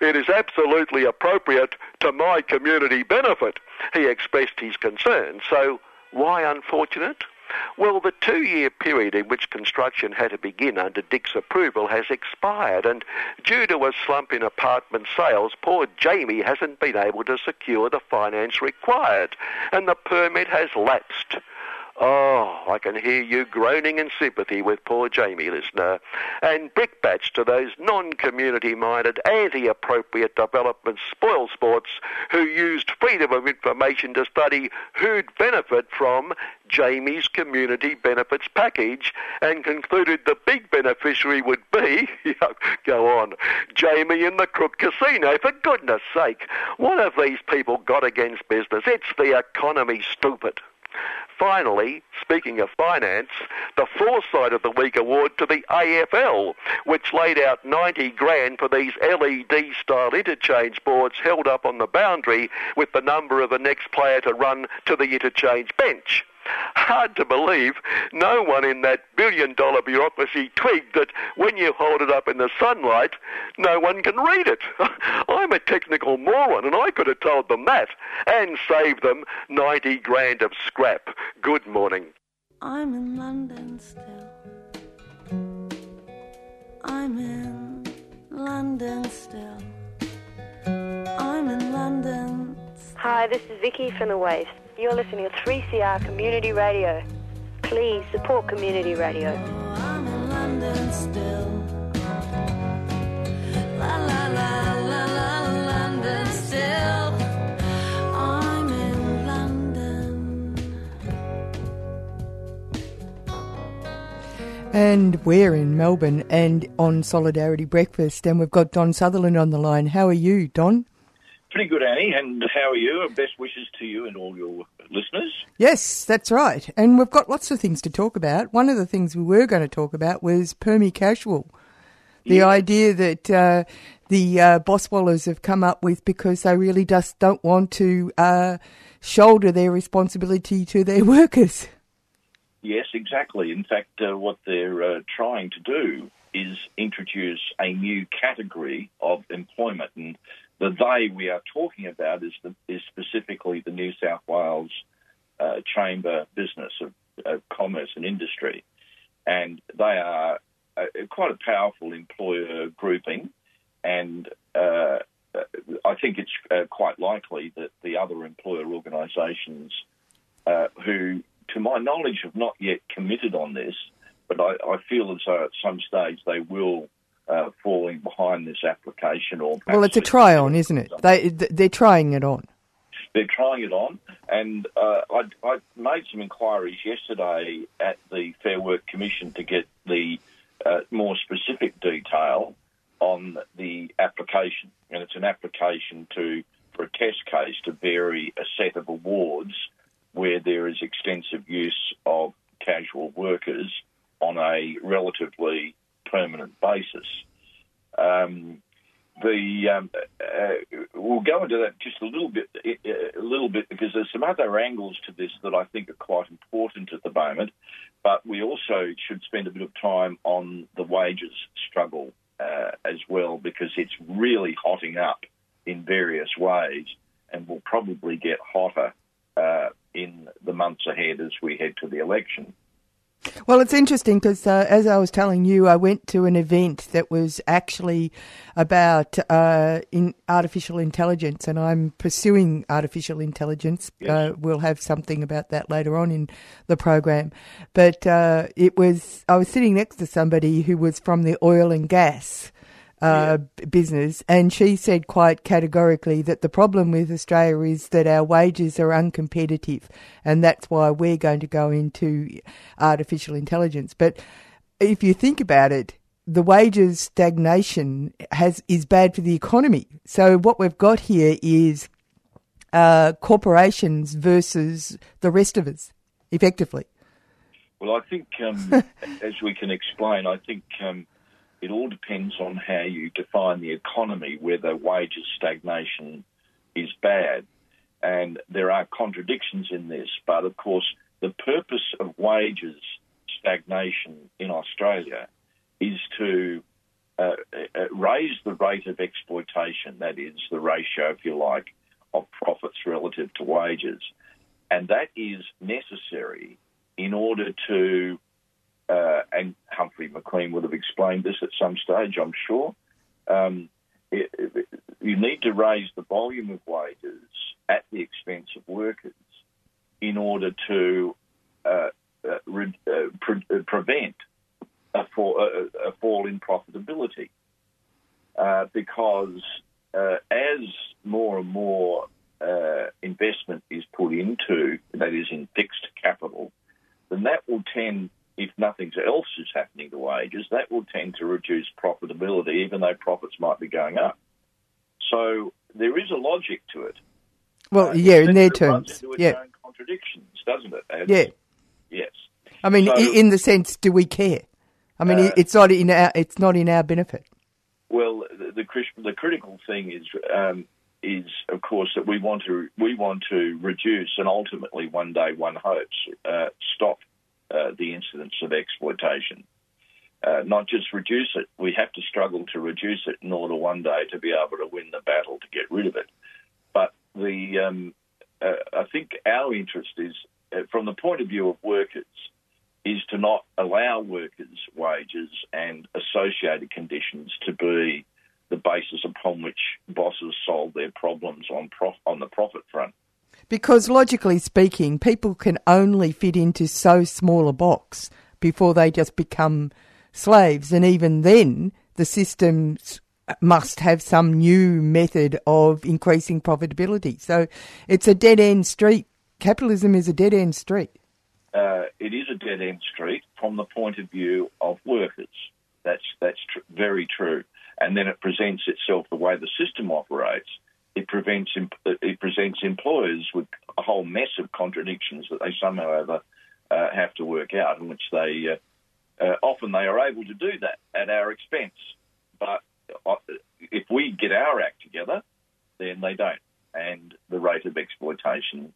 It is absolutely appropriate to my community benefit, he expressed his concern. So, why unfortunate? Well, the two year period in which construction had to begin under Dick's approval has expired, and due to a slump in apartment sales, poor Jamie hasn't been able to secure the finance required, and the permit has lapsed. Oh, I can hear you groaning in sympathy with poor Jamie, listener. And brickbats to those non-community minded, anti-appropriate development spoil sports who used freedom of information to study who'd benefit from Jamie's community benefits package and concluded the big beneficiary would be, go on, Jamie in the Crook Casino. For goodness sake, what have these people got against business? It's the economy, stupid. Finally, speaking of finance, the Foresight of the Week award to the AFL, which laid out 90 grand for these LED style interchange boards held up on the boundary with the number of the next player to run to the interchange bench. Hard to believe no one in that billion dollar bureaucracy twigged that when you hold it up in the sunlight, no one can read it. I'm a technical moron and I could have told them that and saved them 90 grand of scrap. Good morning. I'm in London still. I'm in London still. I'm in London. Hi, this is Vicky from the Waves. You're listening to 3CR Community Radio. Please support community radio. I'm in London still. La la la la la London still. I'm in London. And we're in Melbourne and on Solidarity Breakfast, and we've got Don Sutherland on the line. How are you, Don? Pretty good, Annie. And how are you? Best wishes to you and all your listeners. Yes, that's right. And we've got lots of things to talk about. One of the things we were going to talk about was Permi Casual. The Yeah. idea that uh, the uh, boss swallows have come up with because they really just don't want to uh, shoulder their responsibility to their workers. Yes, exactly. In fact, uh, what they're uh, trying to do is introduce a new category of employment, and the they we are talking about is the, is specifically the New South Wales uh, Chamber Business of, of Commerce and Industry, and they are uh, quite a powerful employer grouping, and uh, I think it's uh, quite likely that the other employer organisations uh, who, to my knowledge, have not yet committed on this, but I, I feel as though at some stage they will uh, fall in behind this application or Well, it's a try on, isn't it? They they're trying it on. they're trying it on. And uh, I, I made some inquiries yesterday at the Fair Work Commission to get the uh, more specific detail on the application. And it's an application to for a test case to vary a set of awards where there is extensive use of casual workers on a relatively permanent basis. Um, the um, uh, we'll go into that just a little bit, a little bit because there's some other angles to this that I think are quite important at the moment. But we also should spend a bit of time on the wages struggle uh, as well because it's really hotting up in various ways and will probably get hotter uh, in the months ahead as we head to the election. Well, it's interesting because, uh, as I was telling you, I went to an event that was actually about uh, in artificial intelligence, and I'm pursuing artificial intelligence. Uh, we'll have something about that later on in the program. But uh, it was I was sitting next to somebody who was from the oil and gas. Uh, b- business, and she said quite categorically that the problem with Australia is that our wages are uncompetitive, and that's why we're going to go into artificial intelligence. But if you think about it, the wages stagnation has is bad for the economy. So what we've got here is uh, corporations versus the rest of us, effectively. Well, I think, um, as we can explain, I think um, it all depends on how you define the economy, whether wages stagnation is bad. And there are contradictions in this, but of course, the purpose of wages stagnation in Australia is to uh, uh, raise the rate of exploitation, that is, the ratio, if you like, of profits relative to wages. And that is necessary in order to, uh, and Humphrey McQueen would have explained this at some stage, I'm sure. Um, it, it- you need to raise the volume of wages at the expense of workers in order to uh, uh, re- uh, pre- uh, prevent a fall, a, fall in profitability. Uh, because as more and more investment is put into, that is in fixed capital, then that will tend, if nothing else is happening to wages, that will tend to reduce profitability, even though profits might be going up. So there is a logic to it. Well, yeah, in their terms, yeah, own contradictions, doesn't it? And- yeah. Yes. I mean, So- in the sense, do we care? I mean, Uh, it's not in our it's not in our benefit. Well, the the, the critical thing is um, is of course that we want to we want to reduce and ultimately one day one hopes uh, stop uh, the incidence of exploitation. Uh, not just reduce it, we have to struggle to reduce it in order one day to be able to win the battle to get rid of it. But the um, uh, I think our interest is uh, from the point of view of workers is to not allow workers' wages and associated conditions to be the basis upon which bosses solve their problems on prof- on the profit front. Because logically speaking, people can only fit into so small a box before they just become slaves. And even then, the systems must have some new method of increasing profitability. So it's a dead end street. Capitalism is a dead end street. Uh, it is a dead end street from the point of view of workers. That's that's tr- very true. And then it presents itself the way the system operates. It prevents it presents employers with a whole mess of contradictions that they somehow ever uh, have to work out, in which they uh, uh, often they are able to do that at our expense. but uh, if we get our act together, then they don't, and the rate of exploitation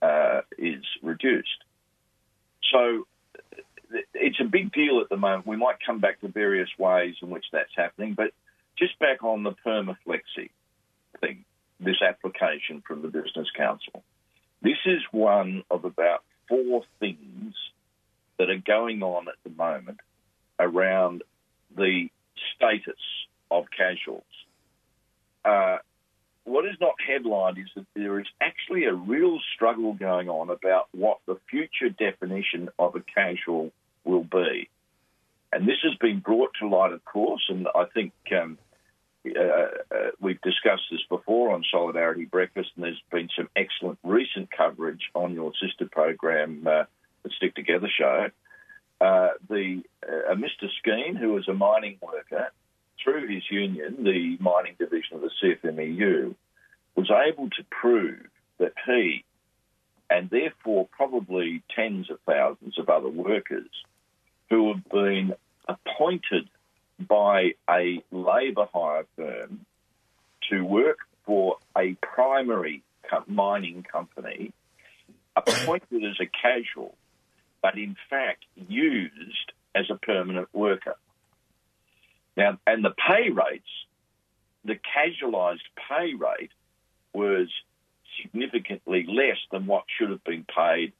uh, is reduced. So it's a big deal at the moment. We might come back to various ways in which that's happening, but just back on the permaflexi thing, this application from the Business Council. This is one of about four things that are going on at the moment around the status of casuals. Uh, what is not headlined is that there is actually a real struggle going on about what the future definition of a casual will be. And this has been brought to light, of course, and I think um, uh, uh, we've discussed this before on Solidarity Breakfast, and there's been some excellent recent coverage on your sister program, uh, the Stick Together show. Uh, the uh, Mr. Skene, who was a mining worker, through his union, the mining division of the CFMEU, was able to prove that he, and therefore probably tens of thousands of other workers, who have been appointed by a labour hire firm to work for a primary co- mining company, appointed as a casual, but in fact used as a permanent worker. Now, and the pay rates, the casualised pay rate was significantly less than what should have been paid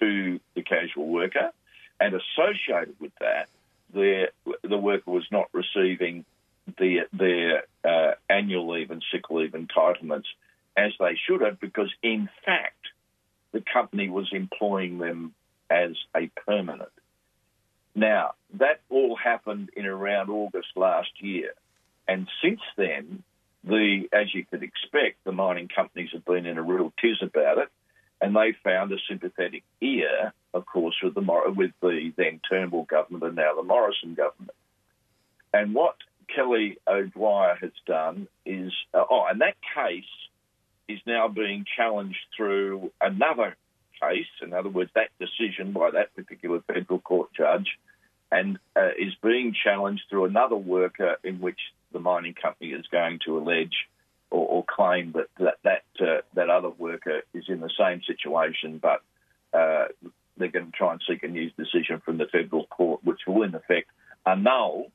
to the casual worker, and associated with that, the the worker was not receiving the, their uh, annual leave and sick leave entitlements as they should have, because in fact the company was employing them as a permanent. Now, that all happened in around August last year. And since then, the as you could expect, the mining companies have been in a real tiz about it, and they found a sympathetic ear, of course, with the with the then Turnbull government and now the Morrison government. And what Kelly O'Dwyer has done is, uh, oh, and that case is now being challenged through another case. In other words, that decision by that particular federal court judge, and uh, is being challenged through another worker in which the mining company is going to allege or, or claim that that that, uh, that other worker is in the same situation, but uh, they're going to try and seek a new decision from the federal court, which will in effect annul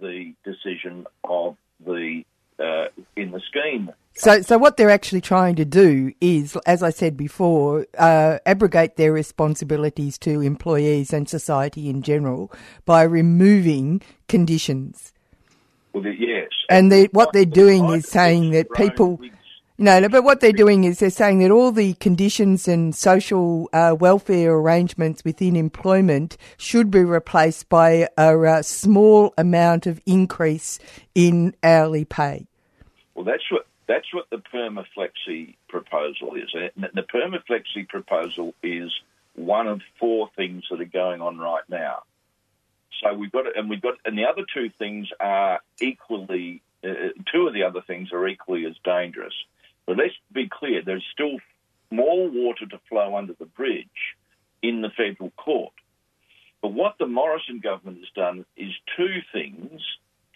the decision of the uh, in the Skene So, so what they're actually trying to do is, as I said before, uh, abrogate their responsibilities to employees and society in general by removing conditions. Well, yes. And they, what they're doing is saying that people, no, no, but what they're doing is they're saying that all the conditions and social uh, welfare arrangements within employment should be replaced by a, uh small amount of increase in hourly pay. Well, that's what that's what the permaflexi proposal is. The permaflexi proposal is one of four things that are going on right now. So we've got, and we've got, and the other two things are equally. Uh, two of the other things are equally as dangerous. But let's be clear: there's still more water to flow under the bridge in the federal court. But what the Morrison government has done is two things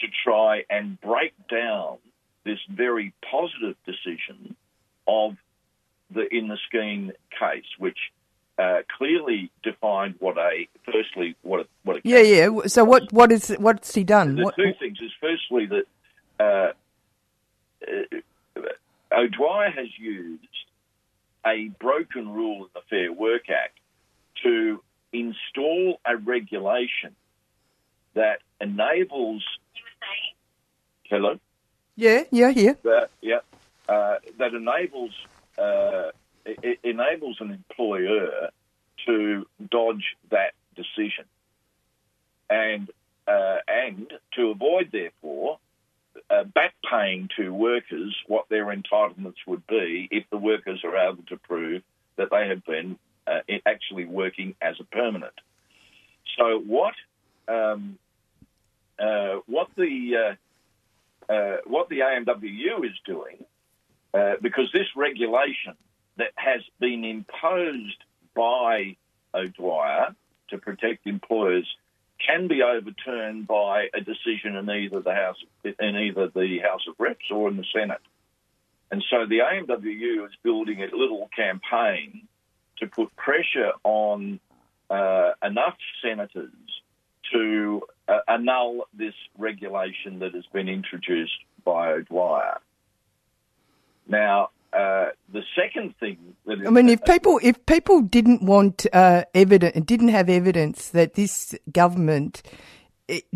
to try and break down this very positive decision of the in the Skene case, which uh, clearly defined what a firstly what a, what a Yeah, yeah. So what, what is, what's he done? the What, two things is firstly that uh, uh, O'Dwyer has used a broken rule in the Fair Work Act to install a regulation that enables. Hello. yeah, yeah, yeah. That, yeah, uh, that enables uh, it, enables an employer to dodge that decision, and uh, and to avoid therefore uh, back paying to workers what their entitlements would be if the workers are able to prove that they have been uh, actually working as a permanent. So what um, uh, what the uh, uh, what the AMWU is doing, because this regulation that has been imposed by O'Dwyer to protect employers can be overturned by a decision in either the House in either the House of Reps or in the Senate. And so the AMWU is building a little campaign to put pressure on uh, enough senators to uh, annul this regulation that has been introduced by O'Dwyer. Now, uh, the second thing that is I mean, if people if people didn't want uh, evidence, didn't have evidence that this government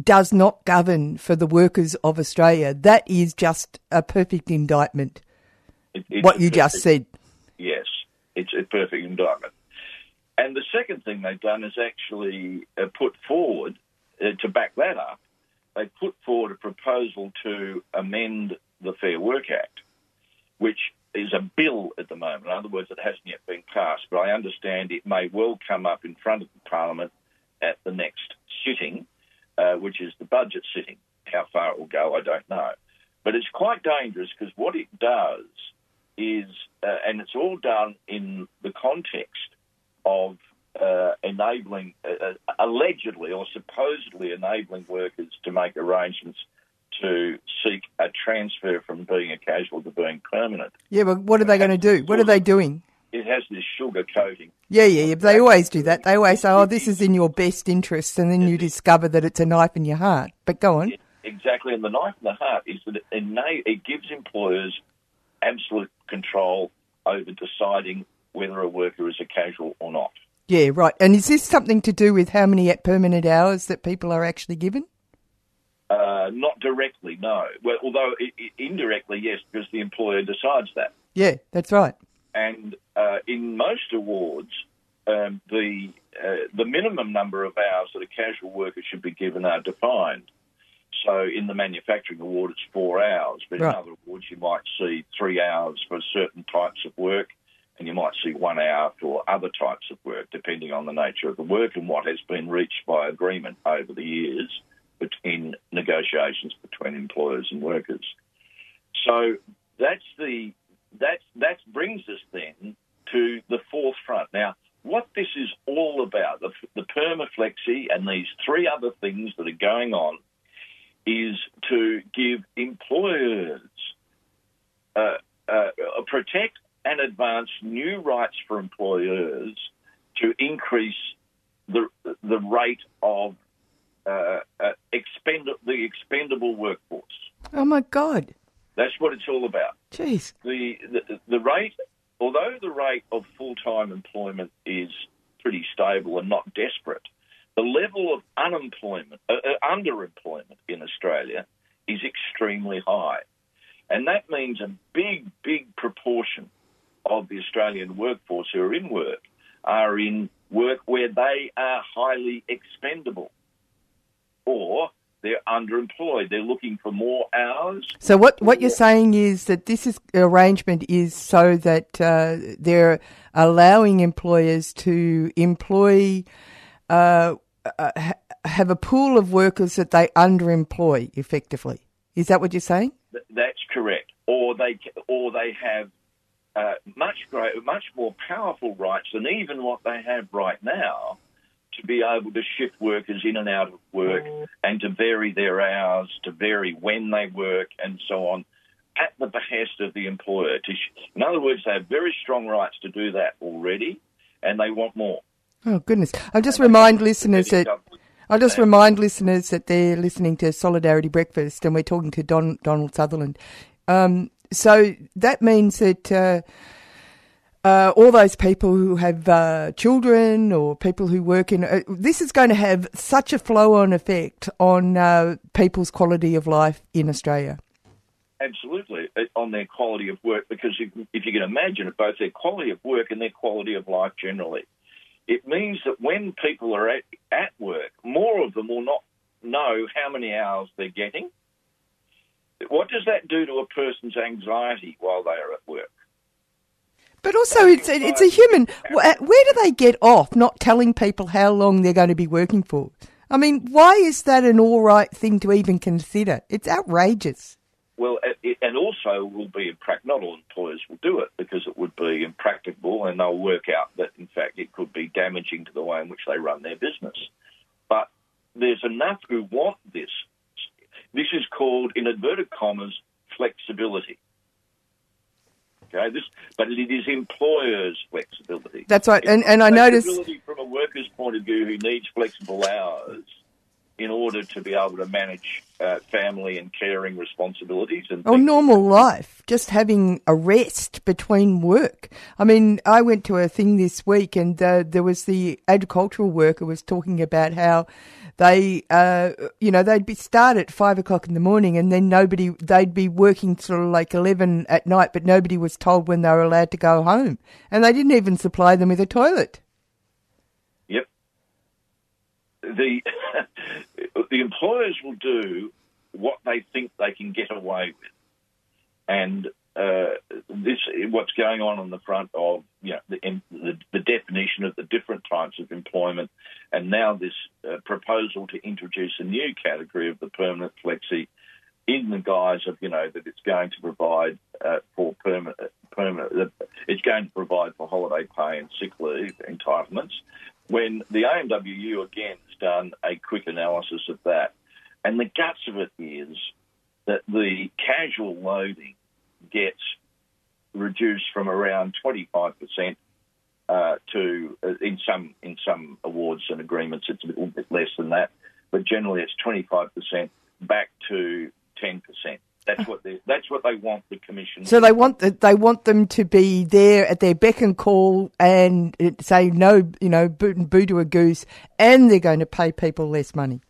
does not govern for the workers of Australia, that is just a perfect indictment. It- what you just said. Yes, it's a perfect indictment. And the second thing they've done is actually uh, put forward, uh, to back that up, they put forward a proposal to amend the Fair Work Act, which is a bill at the moment. In other words, it hasn't yet been passed, but I understand it may well come up in front of the Parliament at the next sitting, uh, which is the budget sitting. How far it will go, I don't know. But it's quite dangerous because what it does is, uh, and it's all done in the context of uh, enabling, uh, uh, allegedly or supposedly enabling workers to make arrangements to seek a transfer from being a casual to being permanent. Yeah, but what are they going to do? What are they doing? It has this sugar coating. Yeah, yeah, yeah. They always do that. They always say, "Oh, this is in your best interest," and then you discover that it's a knife in your heart. But go on. Exactly, and the knife in the heart is that it, it gives employers absolute control over deciding whether a worker is a casual or not. Yeah, right. And is this something to do with how many permanent hours that people are actually given? Uh, not directly, no. Well, although i i indirectly, yes, because the employer decides that. Yeah, that's right. And uh, in most awards, um, the uh, the minimum number of hours that a casual worker should be given are defined. So in the manufacturing award, it's four hours, but Right. in other awards, you might see three hours for certain types of work, and you might see one hour for other types of work, depending on the nature of the work and what has been reached by agreement over the years in negotiations between employers and workers. So that's the that that brings us then to the fourth front. Now, what this is all about, the, the permaflexi and these three other things that are going on, is to give employers uh, uh, protect and advance new rights for employers to increase the the rate of uh, uh, expend the expendable workforce. Oh my God! That's what it's all about. Jeez. The, the the rate, although the rate of full time employment is pretty stable and not desperate, the level of unemployment, uh, uh, underemployment in Australia is extremely high, and that means a big, big proportion of the Australian workforce who are in work are in work where they are highly expendable, or they're underemployed. They're looking for more hours. So what what you're saying is that this is arrangement is so that uh, they're allowing employers to employ uh, uh, ha- have a pool of workers that they underemploy effectively. Is that what you're saying? Th- That's correct. Or they or they have uh, much greater, much more powerful rights than even what they have right now to be able to shift workers in and out of work and to vary their hours, to vary when they work, and so on, at the behest of the employer. In other words, they have very strong rights to do that already, and they want more. Oh goodness! I'll just remind listeners that I'll just remind listeners that they're listening to Solidarity Breakfast, and we're talking to Don, Donald Sutherland. Um, so that means that uh, uh, all those people who have uh, children or people who work in uh, this is going to have such a flow-on effect on uh, people's quality of life in Australia. Absolutely, uh, on their quality of work, because if, if you can imagine it, both their quality of work and their quality of life generally. It means that when people are at, at work, more of them will not know how many hours they're getting. What does that do to a person's anxiety while they are at work? But also, it's a, it's a human. Where do they get off not telling people how long they're going to be working for? I mean, why is that an all right thing to even consider? It's outrageous. Well, and also will be imprac- not all employers will do it because it would be impracticable, and they'll work out that in fact it could be damaging to the way in which they run their business. But there's enough who want this. This is called, in inverted commas, flexibility. Okay, this, but it is employers' flexibility. That's right, and- and I notice- flexibility from a worker's point of view who needs flexible hours in order to be able to manage uh, family and caring responsibilities and or normal life, just having a rest between work. I mean, I went to a thing this week, and uh, there was the agricultural worker was talking about how they, uh, you know, they'd be start at five o'clock in the morning, and then nobody, they'd be working sort of like eleven at night, but nobody was told when they were allowed to go home, and they didn't even supply them with a toilet. Yep. The the employers will do what they think they can get away with, and uh, this what's going on on the front of you know the, the the definition of the different types of employment, and now this uh, proposal to introduce a new category of the permanent flexi in the guise of you know that it's going to provide uh, for permanent permanent it's going to provide for holiday pay and sick leave entitlements. When the AMWU again done a quick analysis of that, and the guts of it is that the casual loading gets reduced from around 25% uh, to uh, in some in some awards and agreements it's a little bit less than that, but generally it's 25% back to 10%. That's what they that's what they want the commission. So they want the, they want them to be there at their beck and call and uh, say no, you know, boo, boo to a goose, and they're going to pay people less money.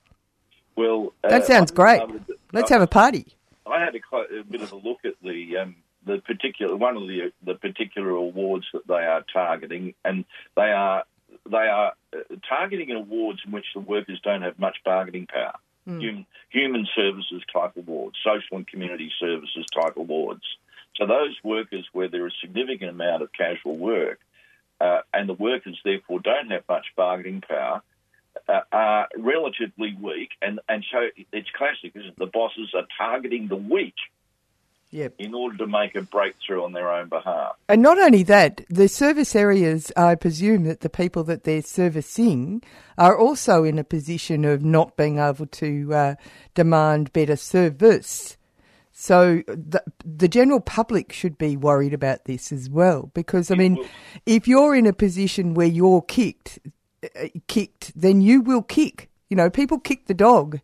Well, That uh, sounds great. Would- Let's I- have a party. I had a, a bit of a look at the um, the particular one of the the particular awards that they are targeting, and they are they are uh, targeting awards in which the workers don't have much bargaining power. Hmm. Human, human services type awards, social and community services type awards. So those workers where there is a significant amount of casual work, uh, and the workers therefore don't have much bargaining power, uh, are relatively weak, and, and so it's classic, isn't it? The bosses are targeting the weak Yep. in order to make a breakthrough on their own behalf. And not only that, the service areas, I presume that the people that they're servicing are also in a position of not being able to uh, demand better service. So the, the general public should be worried about this as well, because I mean, if you're in a position where you're kicked, uh, kicked, then you will kick. You know, people kick the dog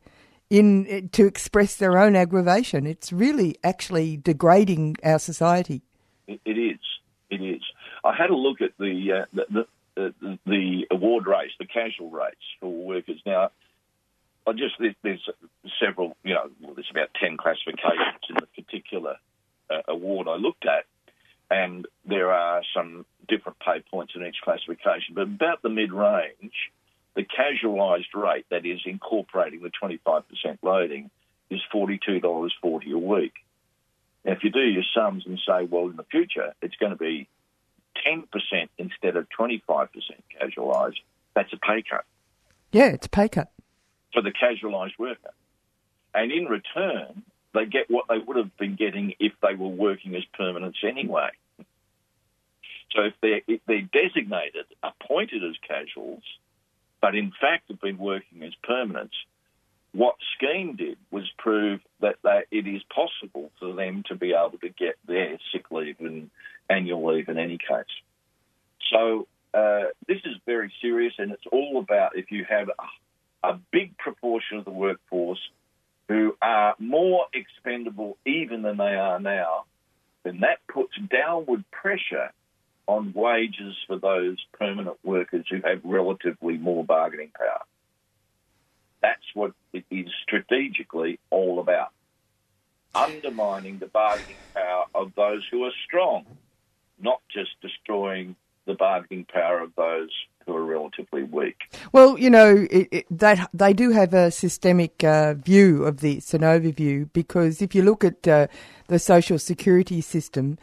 in uh, to express their own aggravation. It's really actually degrading our society. It, it is. It is. I had a look at the uh, the, the, the the award rates, the casual rates for workers. Now, I just there's, there's several. You know, well, there's about ten classifications in the particular uh, award I looked at, and there are some different pay points in each classification. But about the mid range, the casualised rate, that is incorporating the 25% loading, is $42.40 a week. Now, if you do your sums and say, well, in the future, it's going to be 10% instead of 25% casualised, that's a pay cut Yeah, it's a pay cut. for the casualised worker. And in return, they get what they would have been getting if they were working as permanents anyway. So if they're, if they're designated, appointed as casuals, but in fact have been working as permanents, what Skene did was prove that they, it is possible for them to be able to get their sick leave and annual leave in any case. So uh, this is very serious, and it's all about if you have a, a big proportion of the workforce who are more expendable even than they are now, then that puts downward pressure on wages for those permanent workers who have relatively more bargaining power. That's what it is strategically all about. Undermining the bargaining power of those who are strong, not just destroying the bargaining power of those who are relatively weak. Well, you know, it, it, that they do have a systemic uh, view of this, an overview, because if you look at uh, the social security system,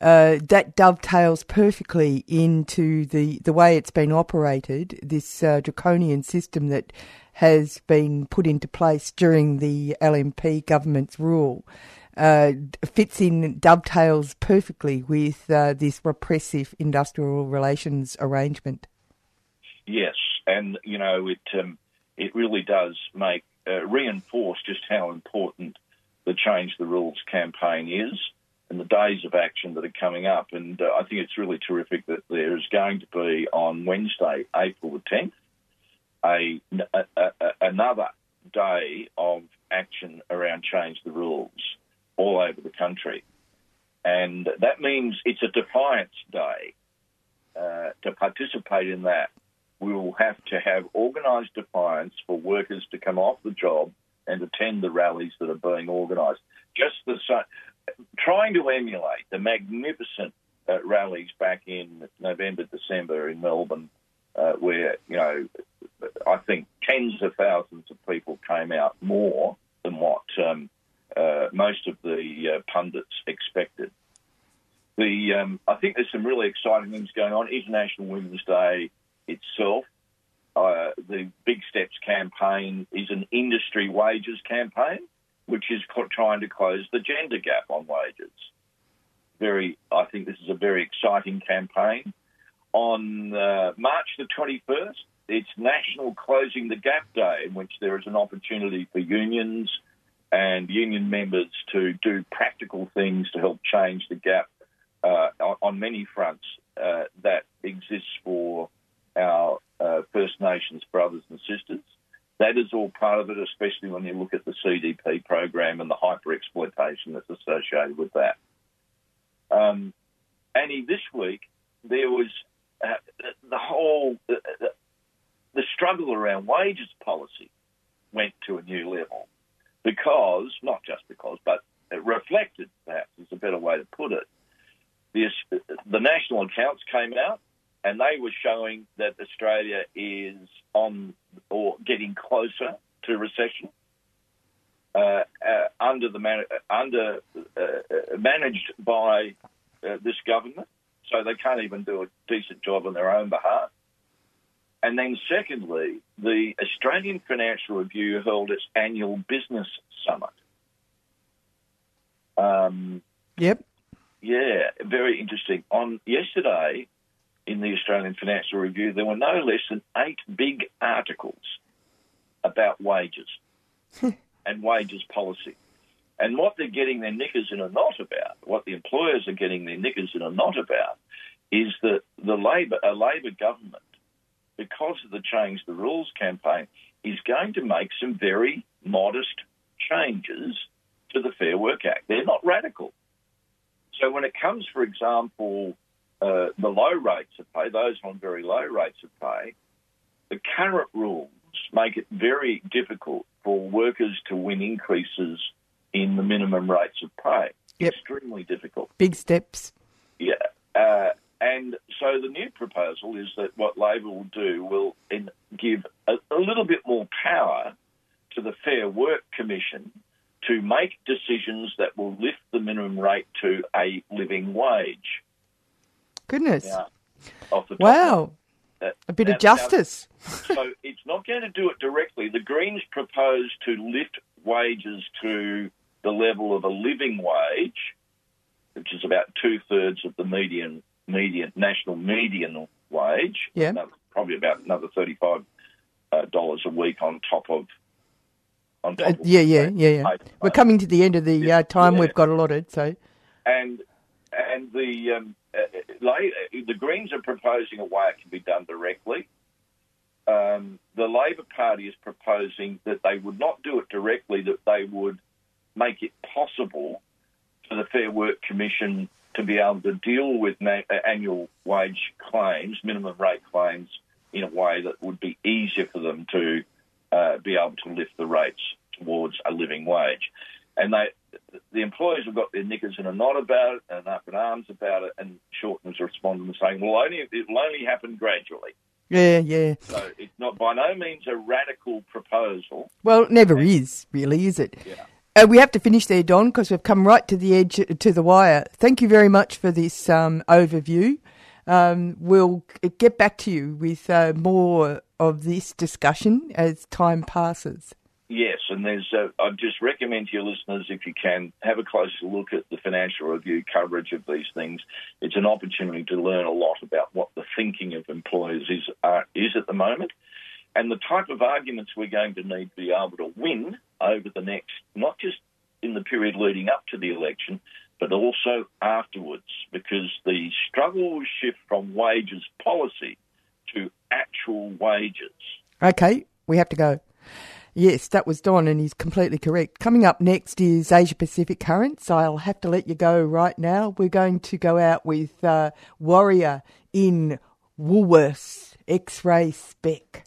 uh, that dovetails perfectly into the, the way it's been operated, this uh, draconian system that has been put into place during the LNP government's rule. Uh, fits in, dovetails perfectly with uh, this repressive industrial relations arrangement. Yes, and you know it. Um, it really does make uh, reinforce just how important the Change the Rules campaign is and the days of action that are coming up. And uh, I think it's really terrific that there is going to be on Wednesday, April the 10th, a, a, a, another day of action around Change the Rules all over the country. And that means it's a defiance day. Uh, to participate in that, we will have to have organised defiance for workers to come off the job and attend the rallies that are being organised. Just the same, trying to emulate the magnificent uh, rallies back in November, December in Melbourne, uh, where you know I think tens of thousands of people came out more than what um, uh, most of the uh, pundits expected. The um, I think there's some really exciting things going on. International Women's Day itself, uh, the Big Steps campaign is an industry wages campaign, which is trying to close the gender gap on wages. Very, I think this is a very exciting campaign. On uh, March the 21st, it's National Closing the Gap Day, in which there is an opportunity for unions and union members to do practical things to help change the gap uh, on, many fronts uh, that exists for our uh, First Nations brothers and sisters. That is all part of it, especially when you look at the CDP program and the hyper exploitation that's associated with that. Um, Annie, this week there was uh, the whole uh, the struggle around wages policy went to a new level because not just because, but it reflected, perhaps is a better way to put it. The, the national accounts came out and they were showing that Australia is on or getting closer to recession. Uh, uh, under the man- under uh, uh, managed by uh, this government, so they can't even do a decent job on their own behalf. And then, secondly, the Australian Financial Review held its annual business summit. Um, Yep. yeah, very interesting. On yesterday, in the Australian Financial Review, there were no less than eight big articles about wages and wages policy. And what they're getting their knickers in a knot about, what the employers are getting their knickers in a knot about, is that the Labor, a Labor government, because of the Change the Rules campaign, is going to make some very modest changes to the Fair Work Act. They're not radical. So when it comes, for example, uh, the low rates of pay, those on very low rates of pay, the current rules make it very difficult for workers to win increases in the minimum rates of pay. Extremely difficult. Big steps. Yeah. Uh, and so the new proposal is that what Labor will do will in, give a, a little bit more power to the Fair Work Commission to make decisions that will lift the minimum rate to a living wage. Goodness. Now, off the top Wow. Uh, A bit of justice. so it's not going to do it directly. The Greens propose to lift wages to the level of a living wage, which is about two thirds of the median median national median wage. Yeah. Another- probably about another thirty five uh, dollars a week on top of on top Uh, of yeah, yeah, yeah, yeah. We're coming to the end of the uh, time we've got allotted, so and and the um, uh, La- the Greens are proposing a way it can be done directly. Um, the Labor Party is proposing that they would not do it directly; that they would make it possible for the Fair Work Commission to be able to deal with uh, annual wage claims, minimum rate claims, in a way that would be easier for them to uh, be able to lift the rates towards a living wage. And they, the employers have got their knickers in a knot about it and up in arms about it, and Shorten has responded and saying, "Well, only it will only happen gradually." yeah, yeah. So it's not by no means a radical proposal. Well, it never is, really, is it? Yeah. Uh, we have to finish there, Don, because we've come right to the edge, to the wire. Thank you very much for this um, overview. Um, we'll get back to you with uh, more of this discussion as time passes. Yes, and there's. Uh, I'd just recommend to your listeners, if you can, have a closer look at the Financial Review coverage of these things. It's an opportunity to learn a lot about what the thinking of employers is uh, is at the moment, And the type of arguments we're going to need to be able to win over the next, not just in the period leading up to the election, but also afterwards, because the struggle will shift from wages policy to actual wages. Okay, we have to go. Yes, that was Don, and he's completely correct. Coming up next is Asia Pacific Currents. I'll have to let you go right now. We're going to go out with uh, Warrior in Woolworths X Ray Spex.